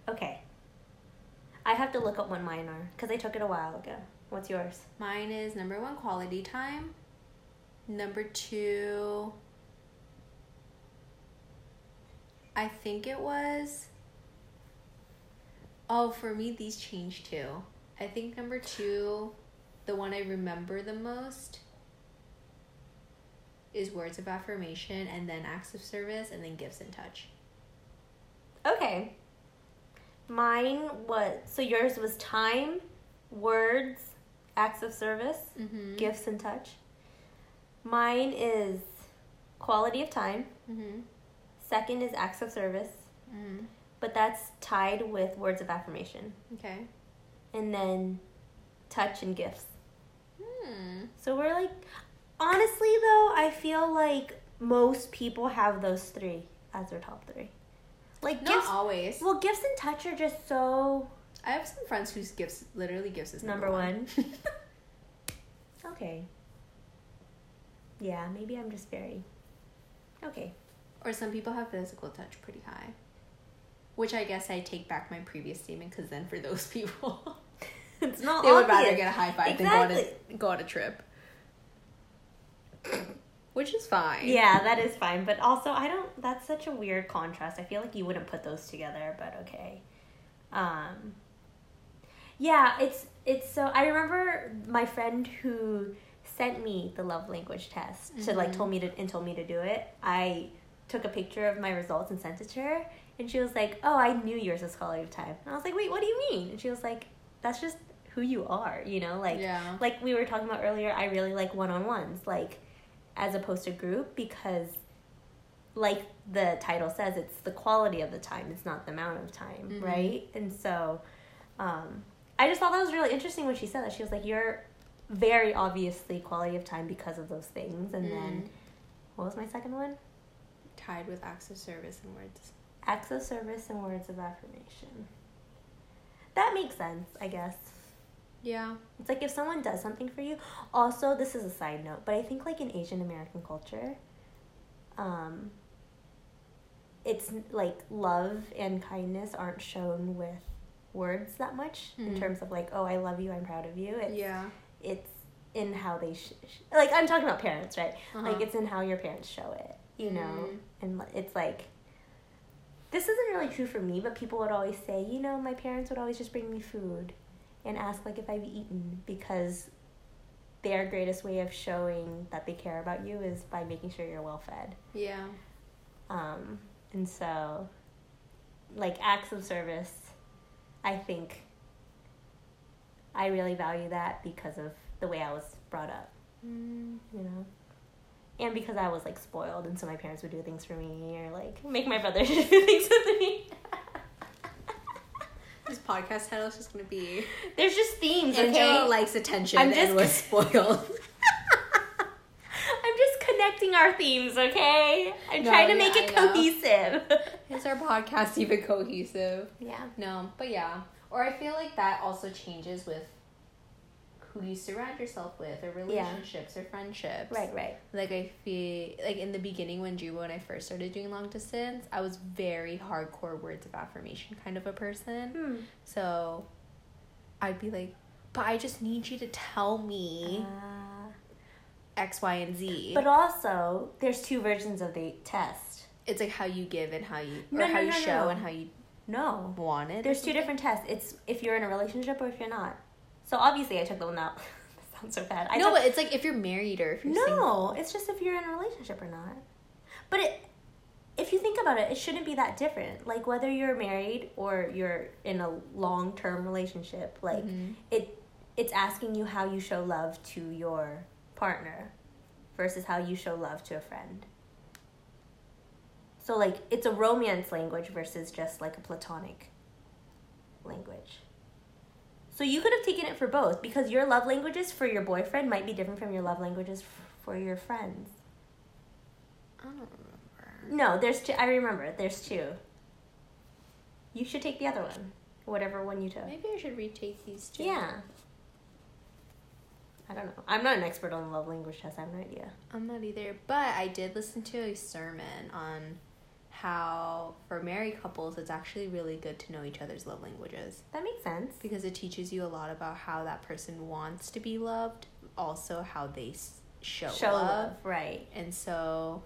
Okay. I have to look up what mine are because I took it a while ago. What's yours? Mine is number one, quality time. Number two, I think it was. Oh, for me, these changed too. I think number two, the one I remember the most, is words of affirmation, and then acts of service, and then gifts and touch. Okay. Mine was so yours was time, words, acts of service, Mm-hmm. gifts and touch. Mine is quality of time. Mm-hmm. Second is acts of service, Mm-hmm. but that's tied with words of affirmation. Okay. And then touch and gifts. Hmm. So we're like honestly though, I feel like most people have those three as their top three. Like Not gifts always. well gifts and touch are just so I have some friends whose gifts, literally gifts, is number one. okay. Yeah, maybe I'm just very okay. Or some people have physical touch pretty high. Which I guess I take back my previous statement because then for those people, It's not they would rather get a high five than go on, a, go on a trip. Which is fine. Yeah, that is fine, but also I don't. That's such a weird contrast. I feel like you wouldn't put those together, but okay. Um. Yeah, it's it's so. I remember my friend who sent me the love language test to like Mhm. told me to and told me to do it. I took a picture of my results and sent it to her, and she was like, "Oh, I knew yours was quality of time." And I was like, "Wait, what do you mean?" And she was like, "That's just who you are, you know, like." yeah. like we were talking about earlier, I really like one on ones, like as opposed to group, because like the title says, it's the quality of the time, it's not the amount of time, Mhm. right? And so um, I just thought that was really interesting when she said that. She was like, You're very obviously quality of time because of those things. And then Mm. what was my second one? Tied with acts of service and words. Acts of service and words of affirmation. That makes sense, I guess. Yeah. It's like if someone does something for you. Also, this is a side note, but I think like in Asian American culture, um, it's like love and kindness aren't shown with words that much in Mhm. terms of like, oh, I love you, I'm proud of you. It's, Yeah. it's in how they sh- sh- like I'm talking about parents, right? Uh-huh. Like it's in how your parents show it, you know, Mm. and it's like. This isn't really true for me, but people would always say, you know, my parents would always just bring me food and ask like if I've eaten because their greatest way of showing that they care about you is by making sure you're well fed. Yeah. Um, and so, like acts of service, I think I really value that because of the way I was brought up, Mm. you know. And because I was like spoiled, and so my parents would do things for me, or like make my brother do things with me. Podcast title is just gonna be There's just themes, Angela okay? likes attention I'm and just- was spoiled. I'm just connecting our themes, okay? I'm No, trying to yeah, make it cohesive. Is our podcast even cohesive? yeah. No, but yeah. Or I feel like that also changes with who you surround yourself with, or relationships, or friendships. Right, right. Like I feel like in the beginning when Jubo and I first started doing long distance, I was very hardcore words of affirmation kind of a person. Hmm. So I'd be like, but I just need you to tell me Uh, X, Y, and Z. but also, there's two versions of the test. it's like how you give and how you or No, how no, you no, show no. and how you No. wanted. or There's two different tests. It's if you're in a relationship or if you're not. So obviously I took the one out. that sounds so bad. I no, but it's like if you're married or if you're single. No, it's just if you're in a relationship or not. But it, if you think about it, it shouldn't be that different. Like whether you're married or you're in a long term relationship, like Mhm. it, it's asking you how you show love to your partner, versus how you show love to a friend. So like it's a romance language versus just like a platonic language. So you could have taken it for both because your love languages for your boyfriend might be different from your love languages f- for your friends. I don't remember. No, there's two. I remember. There's two. You should take the other one, whatever one you took. Maybe I should retake these two. Yeah. I don't know. I'm not an expert on love language tests. I have no idea. I'm not either, but I did listen to a sermon on how for married couples it's actually really good to know each other's love languages That makes sense. because it teaches you a lot about how that person wants to be loved, also how they show, Show love. love, right? And so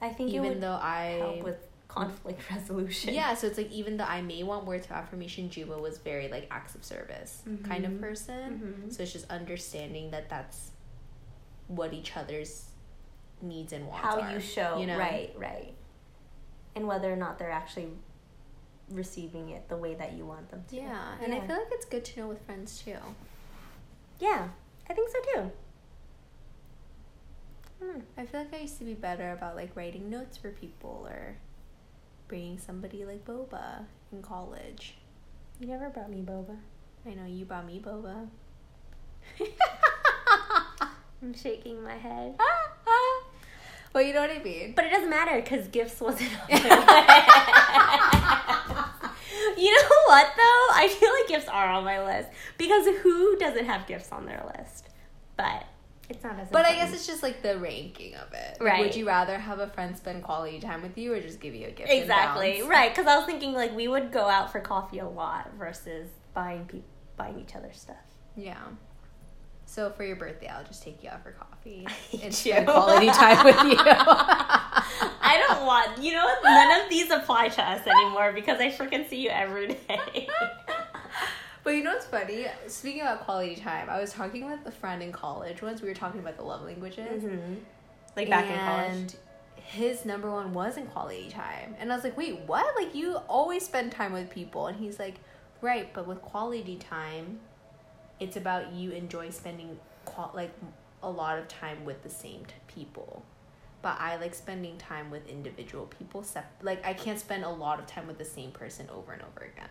I think it even would though I help with conflict resolution. Yeah, so it's like even though I may want words of affirmation, Juba was very like acts of service kind of Mhm. person. Mhm. So it's just understanding that that's what each other's needs and wants How are. you show, you know? right, right, and whether or not they're actually receiving it the way that you want them to. Yeah, and I feel like it's good to know with friends too. Yeah, I think so too. Hmm. I feel like I used to be better about like writing notes for people or bringing somebody like boba in college. You never brought me boba. I know you brought me boba. I'm shaking my head. well, you know what I mean. But it doesn't matter because gifts wasn't on my list. you know what though? I feel like gifts are on my list because who doesn't have gifts on their list? But it's not as. But I guess it's just like the ranking of it. Right. Would you rather have a friend spend quality time with you or just give you a gift? exactly right because I was thinking like we would go out for coffee a lot versus buying pe- buying each other stuff. Yeah. So for your birthday, I'll just take you out for coffee and spend quality time with you. I don't want you know? None of these apply to us anymore because I freaking see you every day. But you know what's funny? Speaking about quality time, I was talking with a friend in college once. We were talking about the love languages. mm-hmm. Like back in college. and his number one wasn't quality time. And I was like, wait, what? Like, you always spend time with people. And he's like, right, but with quality time, it's about you enjoy spending, qual- like, a lot of time with the same t- people. But I like spending time with individual people. Sep- like, I can't spend a lot of time with the same person over and over again.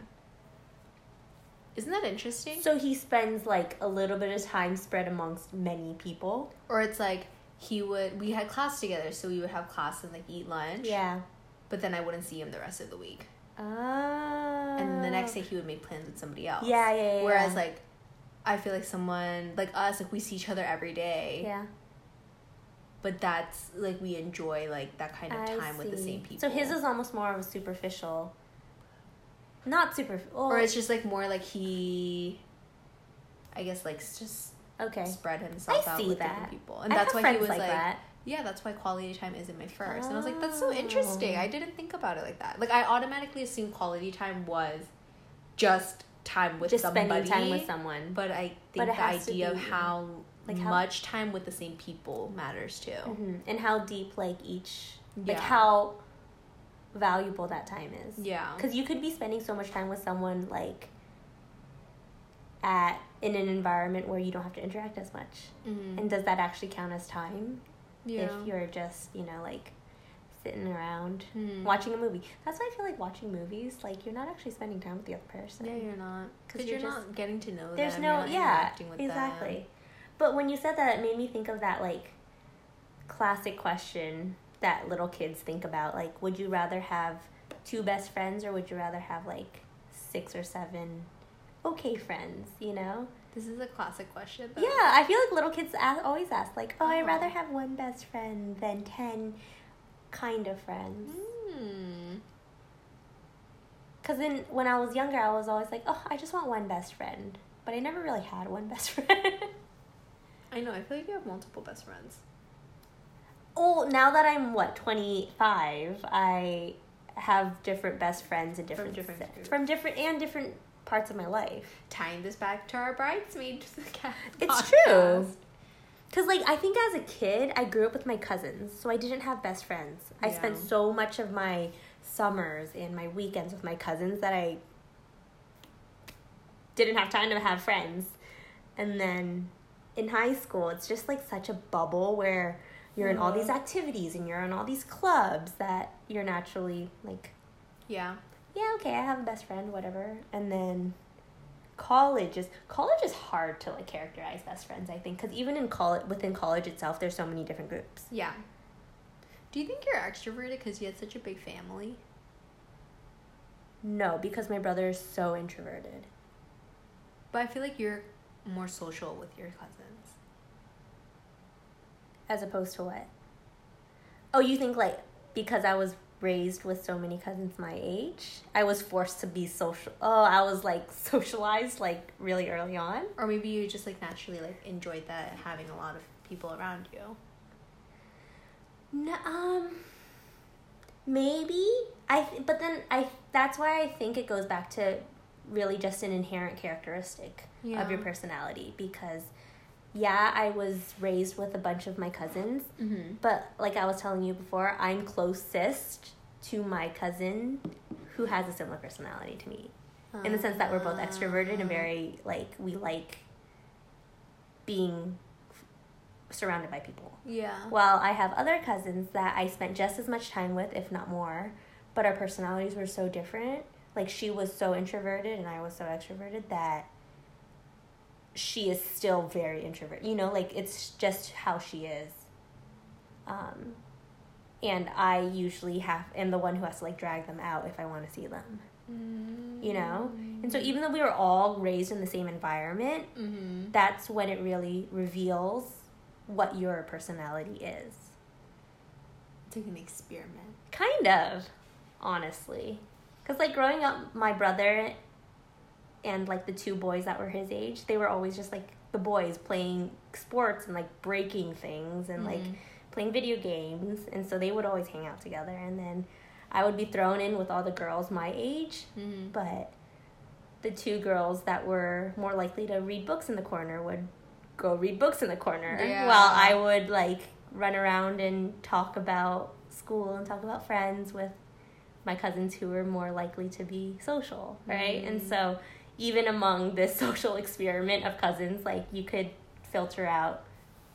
Isn't that interesting? So he spends like a little bit of time spread amongst many people. or it's like, he would, we had class together, so we would have class and like eat lunch. Yeah. But then I wouldn't see him the rest of the week. Oh. and the next day he would make plans with somebody else. Yeah, yeah, yeah. Whereas yeah. like, I feel like someone like us, like we see each other every day. yeah, But that's like we enjoy like that kind of I time with the same people. So his is almost more of a superficial. Not super. Well, or it's just like more like he, I guess like just okay. spread himself I out see with that. different people, and I that's why he was like like, that. yeah, that's why quality time isn't my first. And I was like, that's so oh. interesting. Oh. I didn't think about it like that. Like I automatically assumed quality time was just time with Just somebody, spending time with someone. But I think it the idea of how, like, how- much time with the same people matters too. hmm And how deep, like each, like Yeah. how valuable that time is. Yeah. Because you could be spending so much time with someone like at in an environment where you don't have to interact as much. Mhm. And does that actually count as time? yeah. If you're just, you know, like sitting around Mhm. watching a movie. That's why I feel like watching movies, like you're not actually spending time with the other person. yeah, you're not. Because you're you're, just- not getting to know There's them. There's no yeah, interacting with exactly. them. But when you said that, it made me think of that like classic question that little kids think about. Like, would you rather have two best friends or would you rather have like six or seven okay friends? You know? This is a classic question. Though. Yeah, I feel like little kids ask, always ask like, "Oh, I'd Oh. rather have one best friend than ten kind of friends." Hmm. Because then when I was younger, I was always like, "Oh, I just want one best friend," but I never really had one best friend. I know. I feel like you have multiple best friends. Oh, now that I'm what twenty five, I have different best friends in different different se- from different and different parts of my life. Tying this back to our bridesmaid ca- It's podcast. true. Cause like I think as a kid I grew up with my cousins, so I didn't have best friends. I spent so much of my summers and my weekends with my cousins that I didn't have time to have friends. And then in high school, it's just like such a bubble where you're in all these mm-hmm. activities and you're in all these clubs that you're naturally like Yeah. yeah, okay, I have a best friend, whatever. And then college is college is hard to like characterize best friends. I think because even in college, within college itself, there's so many different groups. Yeah. Do you think you're extroverted because you had such a big family? No, because my brother is so introverted. But I feel like you're more social with your cousins. As opposed to what? Oh, you think like because I was raised with so many cousins my age, I was forced to be social. Oh, I was like socialized like really early on. Or maybe you just like naturally like enjoyed that having a lot of people around you. No, um, maybe I. Th- but then I. That's why I think it goes back to really just an inherent characteristic Yeah. of your personality because, yeah, I was raised with a bunch of my cousins, Mm-hmm. but like I was telling you before, I'm closest to my cousin who has a similar personality to me in the sense that we're both extroverted and very like we like being surrounded by people. Yeah. Well, I have other cousins that I spent just as much time with, if not more, but our personalities were so different. Like she was so introverted and I was so extroverted that she is still very introverted. You know, like it's just how she is. Um and I usually have am the one who has to like drag them out if I want to see them. You know? And so even though we were all raised in the same environment, Mm-hmm. that's when it really reveals what your personality is. It's like an experiment. Kind of, honestly. Because, like, growing up, my brother and, like, the two boys that were his age, they were always just, like, the boys playing sports and, like, breaking things and, like, Mhm. playing video games. And so they would always hang out together. And then I would be thrown in with all the girls my age, Mm-hmm. but the two girls that were more likely to read books in the corner would go read books in the corner Yeah. while I would like run around and talk about school and talk about friends with my cousins who were more likely to be social, right? And Mm. so even among this social experiment of cousins, like you could filter out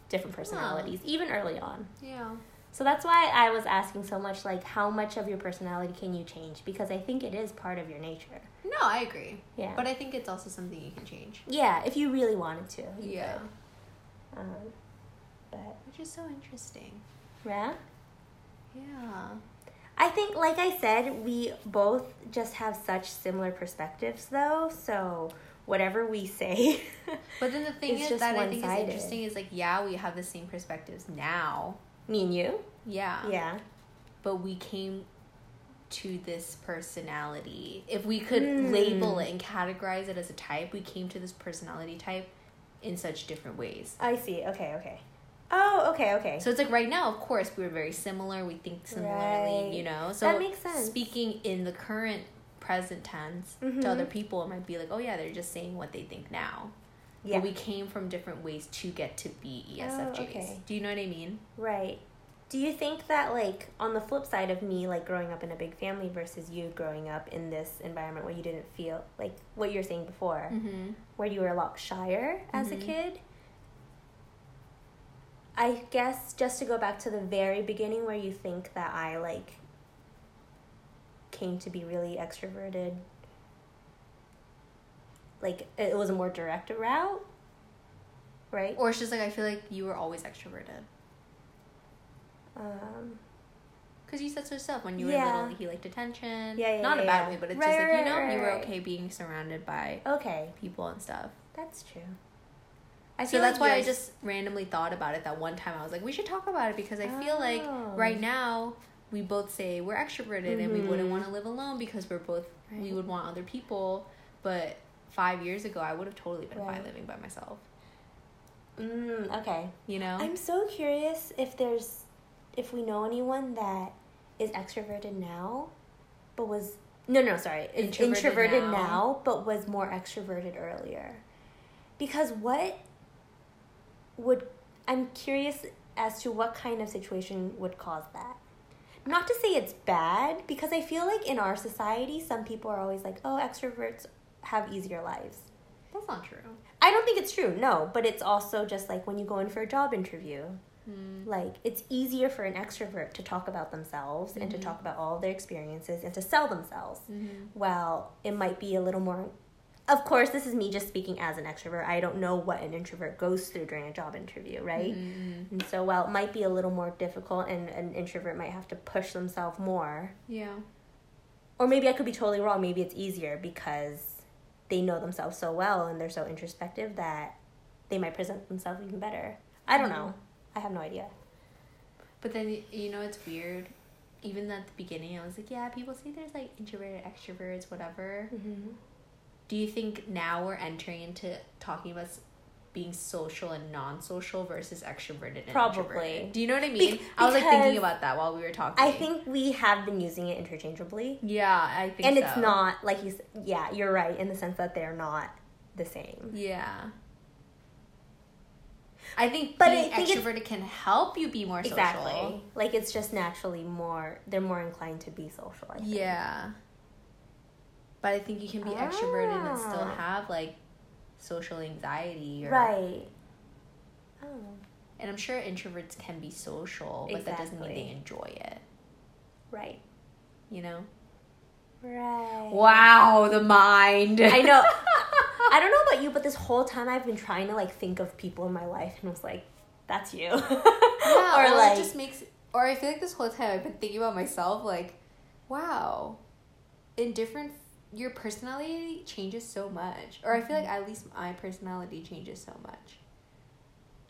different personalities even early on. Yeah. So that's why I was asking so much like how much of your personality can you change because I think it is part of your nature. No, I agree. Yeah. But I think it's also something you can change. Yeah, if you really wanted to. Yeah. could. Um, but Which is so interesting. yeah, Yeah. I think, like I said, we both just have such similar perspectives, though. So whatever we say, But then the thing is that I think is interesting is like, yeah, we have the same perspectives now. me and you, Yeah. yeah, But we came to this personality. If we could Hmm. label it and categorize it as a type, we came to this personality type in such different ways. I see. Okay, okay. Oh, okay, okay. So it's like right now, of course, we're very similar. We think similarly, Right. you know. So That makes sense. Speaking in the current present tense Mhm. to other people, it might be like, oh yeah, they're just saying what they think now. yeah, But we came from different ways to get to be ESFJs. Oh, okay. Do you know what I mean? right. Do you think that, like, on the flip side of me, like growing up in a big family versus you growing up in this environment where you didn't feel like what you were saying before, Mm-hmm. where you were a lot shyer as a Mhm. kid. I guess just to go back to the very beginning where you think that I like came to be really extroverted. Like it was a more direct route, right? Or it's just like I feel like you were always extroverted. Um, Because you said so yourself when you were little, he liked attention. Yeah, yeah, Not in a bad yeah. way, but it's Right, just like, you know, right, you were okay being surrounded by okay, people and stuff. that's true. I so that's like why I just randomly thought about it that one time. I was like, we should talk about it because I feel like Oh. right now we both say we're extroverted and we wouldn't want to live alone because we're both we would want other people. But five years ago, I would have totally been Right. fine living by myself. Mm, okay. You know? I'm so curious if there's if we know anyone that is extroverted now but was no no sorry Introverted introverted, now. now. but was more extroverted earlier because what would i'm curious as to what kind of situation would cause that not to say it's bad because i feel like in our society some people are always like oh extroverts have easier lives That's not true. i don't think it's true no but it's also just like when you go in for a job interview Mm. like it's easier for an extrovert to talk about themselves and to Mhm. talk about all their experiences and to sell themselves Mm-hmm. while it might be a little more of course this is me just speaking as an extrovert i don't know what an introvert goes through during a job interview right Mm-hmm. and so while it might be a little more difficult and an introvert might have to push themselves more Yeah. or maybe i could be totally wrong maybe it's easier because they know themselves so well and they're so introspective that they might present themselves even better i don't Mhm. know i have no idea But then you know it's weird. Even at the beginning, I was like, yeah, people say there's like introverted, extroverts, whatever. mm-hmm. Do you think now we're entering into talking about being social and non-social versus extroverted and Probably. introverted? Do you know what I mean? Be- I was like thinking about that while we were talking. I think we have been using it interchangeably. Yeah, I think. And it's not, like you said, yeah, you're right, in the sense that they're not the same. Yeah. I think But being I think extroverted can help you be more social. Exactly. Like it's just naturally more, they're more inclined to be social. I think. Yeah. But I think you can be extroverted and still Ah. have like social anxiety or Right. Oh. and I'm sure introverts can be social, but that doesn't mean they enjoy it. Right. You know? Right. Wow, the mind. I know. I don't know about you, but this whole time I've been trying to like think of people in my life and was like, that's you. Yeah, or or like, it just makes or I feel like this whole time I've been thinking about myself like, wow. In different your personality changes so much. Or I feel like at least my personality changes so much.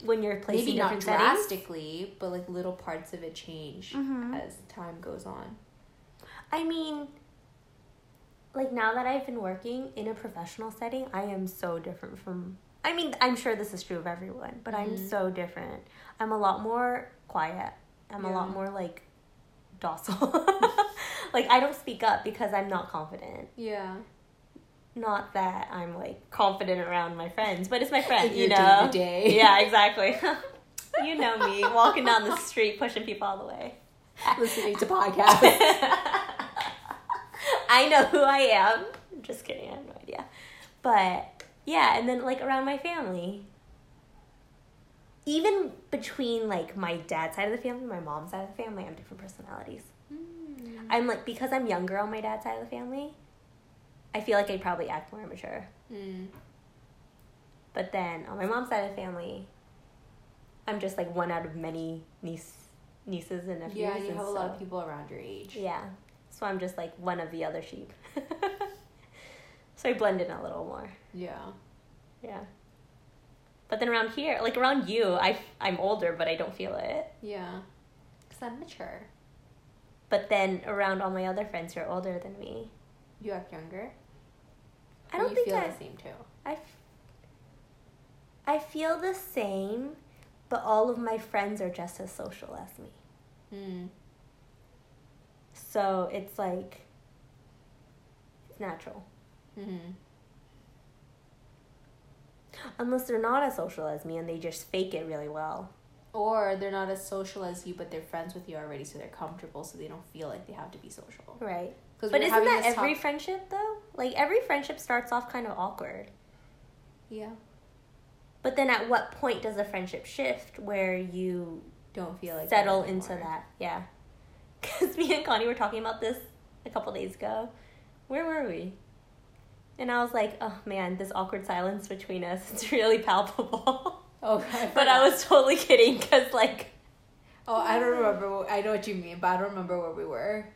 when you're placed Maybe not different settings. drastically, but like little parts of it change Mhm. as time goes on. I mean, like now that I've been working in a professional setting, I am so different from. I mean, I'm sure this is true of everyone, but I'm Mhm. so different. I'm a lot more quiet. I'm a lot more like docile. like I don't speak up because I'm not confident. Yeah. Not that I'm like confident around my friends, but it's my friend, you know. day-to-day. Yeah, exactly. you know me, walking down the street, pushing people all the way. Listening to podcasts. I know who I am. Just kidding, I have no idea. But yeah, and then like around my family. Even between like my dad's side of the family, my mom's side of the family, I have different personalities. Mm. I'm like because I'm younger on my dad's side of the family, I feel like I probably act more immature. Mm. But then on my mom's side of the family, I'm just like one out of many niece nieces and nephews. Yeah, you have a lot of people around your age. Yeah. So I'm just like one of the other sheep. so I blend in a little more. Yeah. Yeah. But then around here, like around you, I, I'm older, but I don't feel it. Yeah. Because I'm mature. But then around all my other friends who are older than me, You act younger? I don't you think feel I, the same too. I, f- I feel the same, but all of my friends are just as social as me. Mm. So it's like, it's natural. Mm-hmm. Unless they're not as social as me and they just fake it really well. Or they're not as social as you, but they're friends with you already, so they're comfortable, so they don't feel like they have to be social. Right. But we isn't that every talk- friendship though? Like every friendship starts off kind of awkward. yeah. But then at what point does a friendship shift where you Don't feel like settle that into that? Yeah. Cuz me and Connie were talking about this a couple days ago. Where were we? And I was like, "Oh man, this awkward silence between us, it's really palpable." Oh, I but I was totally kidding cuz like Oh, I don't remember. What, I know what you mean, but I don't remember where we were.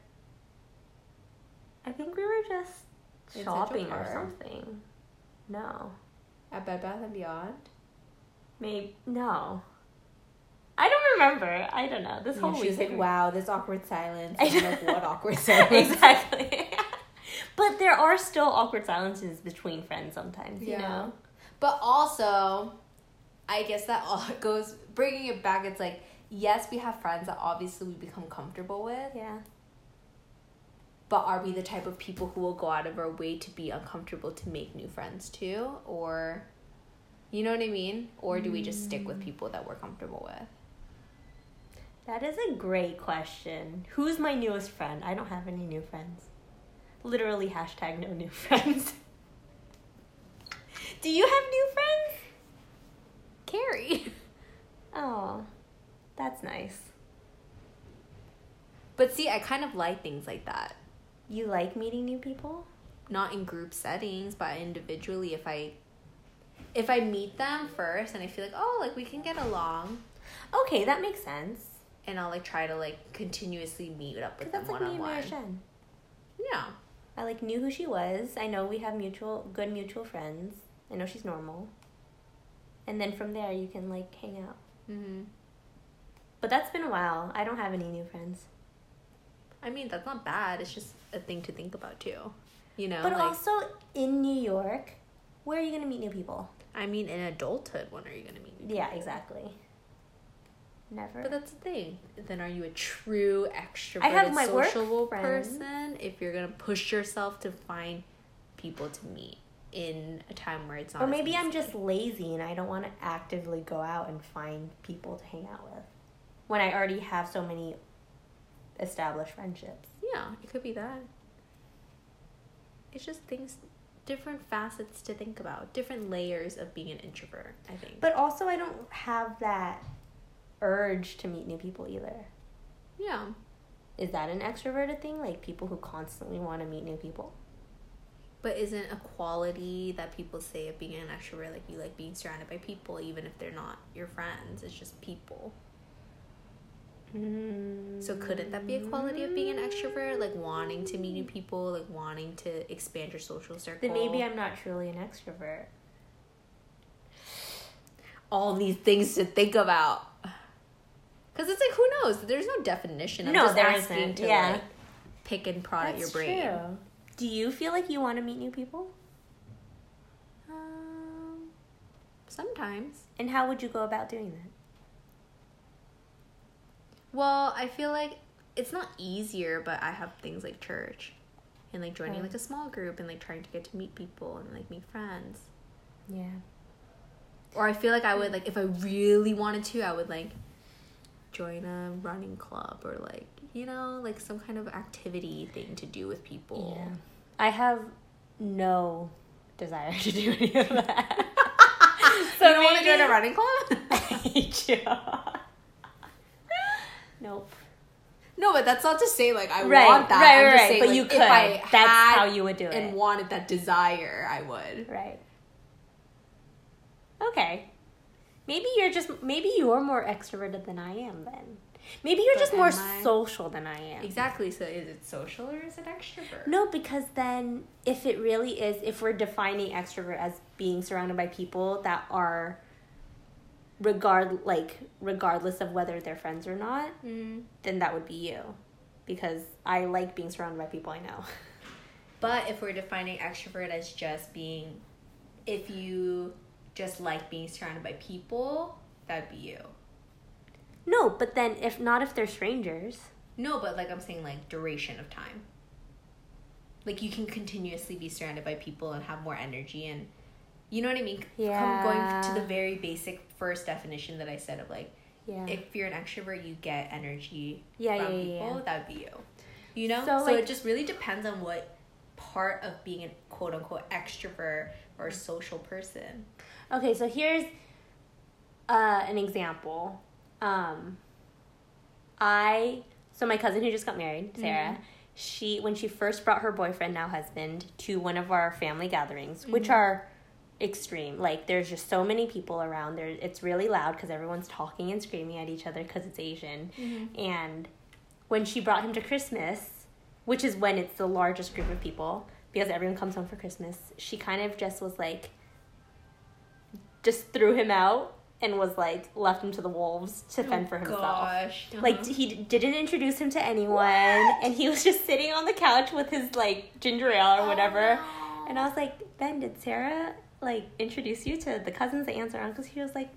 I think we were just In shopping or something. No. At Bed Bath and Beyond. Maybe no. I don't remember. I don't know. This whole Yeah, she was week like, "Wow, this awkward silence." I I'm know. like, "What awkward silence?" exactly. but there are still awkward silences between friends sometimes. You know. But also, I guess that all goes bringing it back. It's like yes, we have friends that obviously we become comfortable with, Yeah. but are we the type of people who will go out of our way to be uncomfortable to make new friends too? Or, you know what I mean? Or do we just stick with mm. people that we're comfortable with? That is a great question. Who's my newest friend? I don't have any new friends. Literally, hashtag no new friends. Do you have new friends? Carrie. Oh, that's nice. But see, I kind of like things like that. You like meeting new people? Not in group settings, but individually if I if I meet them first and I feel like, oh, like we can get along Okay, that makes sense. and I'll like try to like continuously meet up with them that's like one me on one. Yeah. I like knew who she was. I know we have mutual good mutual friends. I know she's normal. And then from there you can like hang out. Mm-hmm. But that's been a while. I don't have any new friends. I mean, that's not bad. It's just a thing to think about too. You know, But like also in New York, where are you gonna meet new people? I mean, in adulthood, when are you gonna meet? new Yeah, people? exactly. Never. But that's the thing. Then are you a true extroverted, I have my sociable friends. person? If you're gonna push yourself to find people to meet in a time where it's not. or maybe I'm just lazy and I don't want to actively go out and find people to hang out with when I already have so many established friendships. Yeah, it could be that. It's just things, different facets to think about, different layers of being an introvert. I think. But also, I don't have that urge to meet new people either. yeah, Is that an extroverted thing? Like people who constantly want to meet new people? But isn't a quality that people say of being an extrovert like you like being surrounded by people, even if they're not your friends? It's just people. So couldn't that be a quality of being an extrovert, like wanting to meet new people, like wanting to expand your social circle? Then maybe I'm not truly an extrovert. all these things to think about. Cause it's like who knows? There's no definition. I'm No, just there asking isn't. to Yeah. like pick and prod at your brain. true. Do you feel like you want to meet new people? Um, sometimes. And how would you go about doing that? Well, I feel like it's not easier, but I have things like church, and like joining Right. like a small group and like trying to get to meet people and like meet friends. Yeah. Or I feel like I would like if I really wanted to, I would like join a running club or like you know like some kind of activity thing to do with people. Yeah. I have no desire to do any of that. So you don't want to join a running club? I hate you. nope. no, but that's not to say like I Right, want that. right, I'm right, saying, but like, you if could. I That's how you would do it, and wanted that desire, I would. Right. Okay. Maybe you're just maybe you're more extroverted than I am then. Maybe you're But just more I? social than I am. Exactly. So is it social or is it extrovert? No, because then if it really is, if we're defining extrovert as being surrounded by people that are regard like regardless of whether they're friends or not, Mm. then that would be you. Because I like being surrounded by people I know. But if we're defining extrovert as just being, if you just like being surrounded by people, that'd be you. No, but then if not if they're strangers. No, but like I'm saying, like duration of time. Like you can continuously be surrounded by people and have more energy, and you know what I mean. Yeah. going to the very basic first definition that I said of like, Yeah. if you're an extrovert, you get energy Yeah, from yeah, people. yeah. That'd be you. You know, So, so, like- it just really depends on what part of being a quote unquote extrovert or a social person. Okay, so here's uh, an example. Um, I so my cousin who just got married, mm-hmm. Sarah. She when she first brought her boyfriend, now husband, to one of our family gatherings, which mm-hmm. are extreme. Like there's just so many people around. There, it's really loud because everyone's talking and screaming at each other because it's Asian. Mm-hmm. And when she brought him to Christmas, which is when it's the largest group of people because everyone comes home for Christmas, she kind of just was like just threw him out and was like left him to the wolves to fend for himself. Gosh. Like he d- didn't introduce him to anyone, and he was just sitting on the couch with his like ginger ale or whatever. And I was like, Ben, did Sarah like introduce you to the cousins, the aunts, or uncles? He was like,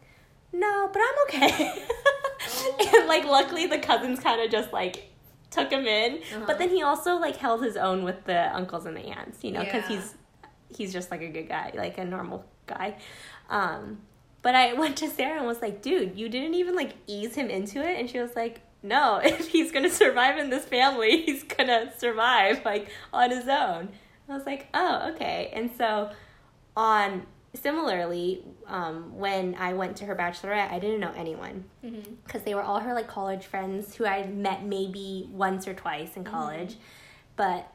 No, but I'm okay. and like, luckily, the cousins kind of just like took him in. Uh-huh. But then he also like held his own with the uncles and the aunts, you know, because Yeah. he's he's just like a good guy, like a normal guy. Um, but I went to Sarah and was like, dude, you didn't even like ease him into it, and she was like. No, if he's gonna survive in this family, he's gonna survive like on his own. I was like, oh, okay. And so, on similarly, um, when I went to her bachelorette, I didn't know anyone Mm-hmm. because they were all her like college friends who I had met maybe once or twice in college, but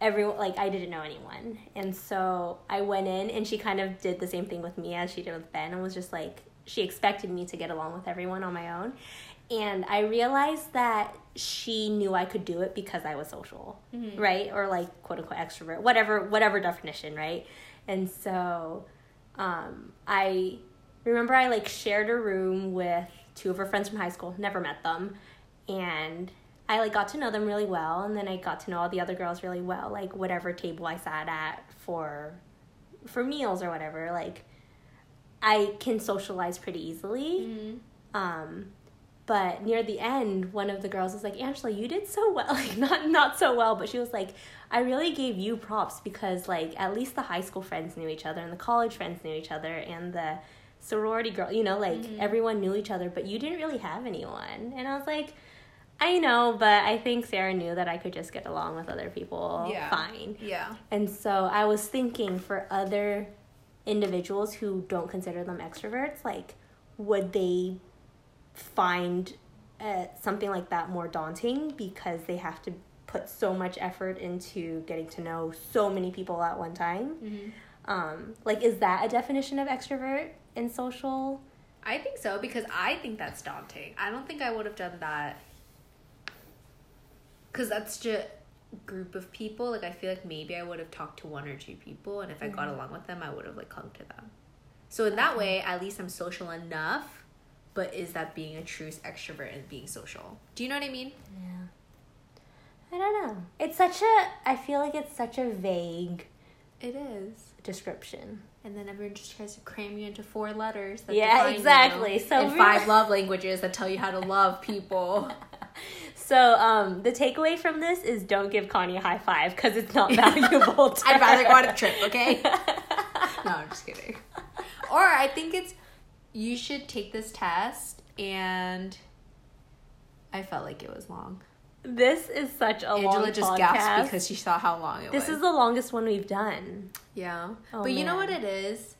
everyone like I didn't know anyone, and so I went in and she kind of did the same thing with me as she did with Ben, and was just like she expected me to get along with everyone on my own, and I realized that she knew I could do it because I was social, right, or like quote unquote extrovert, whatever whatever definition, right, and so um, I remember I like shared a room with two of her friends from high school, never met them, and I like got to know them really well, and then I got to know all the other girls really well, like whatever table I sat at for for meals or whatever, like I can socialize pretty easily. Mm-hmm. Um, but near the end, one of the girls was like, "Angela, you did so well. Like not not so well, but she was like, I really gave you props because like at least the high school friends knew each other and the college friends knew each other and the sorority girl, you know, like everyone knew each other, but you didn't really have anyone." And I was like, I know, but I think Sarah knew that I could just get along with other people Yeah. fine. Yeah. And so I was thinking for other individuals who don't consider them extroverts, like, would they find uh, something like that more daunting because they have to put so much effort into getting to know so many people at one time? Mm-hmm. Um, like, is that a definition of extrovert in social? I think so because I think that's daunting. I don't think I would have done that because that's just group of people. Like I feel like maybe I would have talked to one or two people, and if I got mm-hmm. along with them, I would have like clung to them. So in that way, at least I'm social enough. But is that being a true extrovert and being social? Do you know what I mean? Yeah. I don't know. It's such a, I feel like it's such a vague It is. description. And then everyone just tries to cram you into four letters. That Yeah, define you, exactly. So and five love languages that tell you how to love people. So um, the takeaway from this is don't give Connie a high five because it's not valuable. To I'd rather go on a trip, okay? no, I'm just kidding. Or I think it's you should take this test and I felt like it was long. This is such a Angela long Angela just podcast. gasped because she saw how long it this was. is the longest one we've done. yeah. Oh, but you know what it is?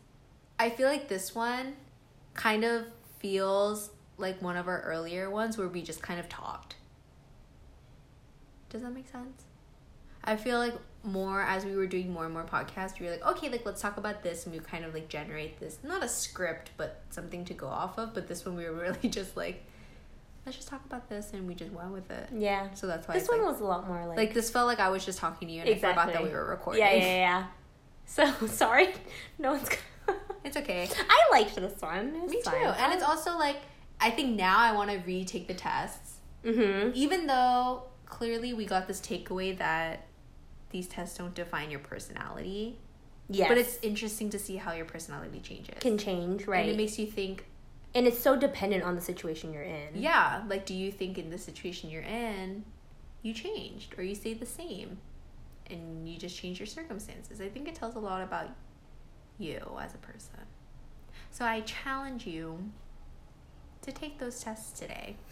I feel like this one kind of feels like one of our earlier ones where we just kind of talked. Does that make sense? I feel like more as we were doing more and more podcasts, we were like, okay, like let's talk about this, and we kind of like generate this not a script, but something to go off of. But this one, we were really just like, let's just talk about this, and we just went with it. Yeah. So that's why This one like, was a lot more like. like this felt like I was just talking to you, and I forgot that we were recording. Yeah, yeah, yeah. So sorry, no one's. Gonna... It's okay. I liked this one. It Me too. And it's also like I think now I want to retake the tests, Mm-hmm. even though clearly we got this takeaway that these tests don't define your personality. Yes. But it's interesting to see how your personality changes. can change, right? And it makes you think, and it's so dependent on the situation you're in. yeah, like do you think in the situation you're in, you changed or you stayed the same, and you just change your circumstances? I think it tells a lot about you as a person. So I challenge you to take those tests today.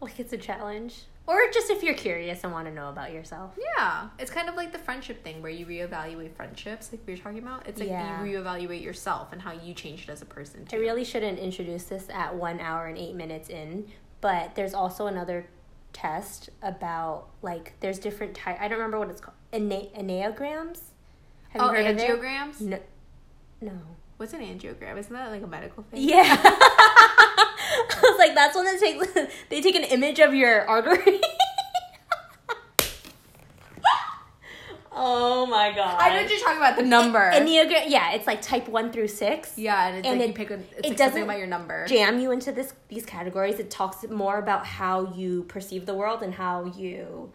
Like it's a challenge, or just if you're curious and want to know about yourself. Yeah, it's kind of like the friendship thing where you reevaluate friendships, like we were talking about. It's like Yeah. you reevaluate yourself and how you changed as a person. I really shouldn't introduce this at one hour and eight minutes in, but there's also another test about like there's different type. I don't remember what it's called. Ena- enneagrams. Have oh, angiograms. No. No. What's an angiogram? Isn't that like a medical thing? Yeah. I was like, that's when they take they take an image of your artery. oh my god. I know what you're talking about. The number. Enneagram. Yeah, it's like type one through six. yeah, and it's And like it- you pick a. It's it like doesn't about your number. jam you into this these categories. It talks more about how you perceive the world and how you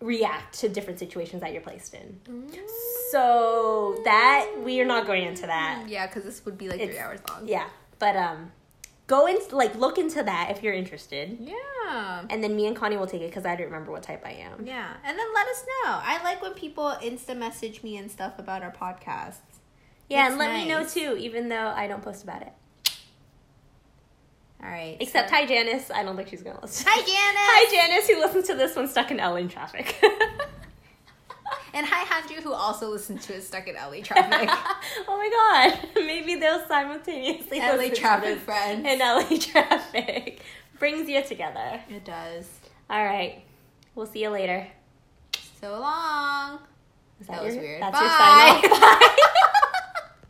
react to different situations that you're placed in. So that we are not going into that. Yeah, because this would be like It's- three hours long. Yeah, but um, go and like look into that if you're interested. Yeah. And then me and Connie will take it because I don't remember what type I am. Yeah. And then let us know. I like when people insta message me and stuff about our podcasts. Yeah, It's and let me know too, even though I don't post about it. All right. Except so- hi Janice, I don't think she's gonna listen. Hi, Janice. Hi Janice, who listens to this one stuck in LA traffic. And hi, Andrew, who also listens to it stuck in LA traffic. oh my god, maybe they'll simultaneously LA traffic friends. in LA traffic. Brings you together. It does. All right, we'll see you later. So long. Is That was your- weird. That's your Bye. sign off. Bye.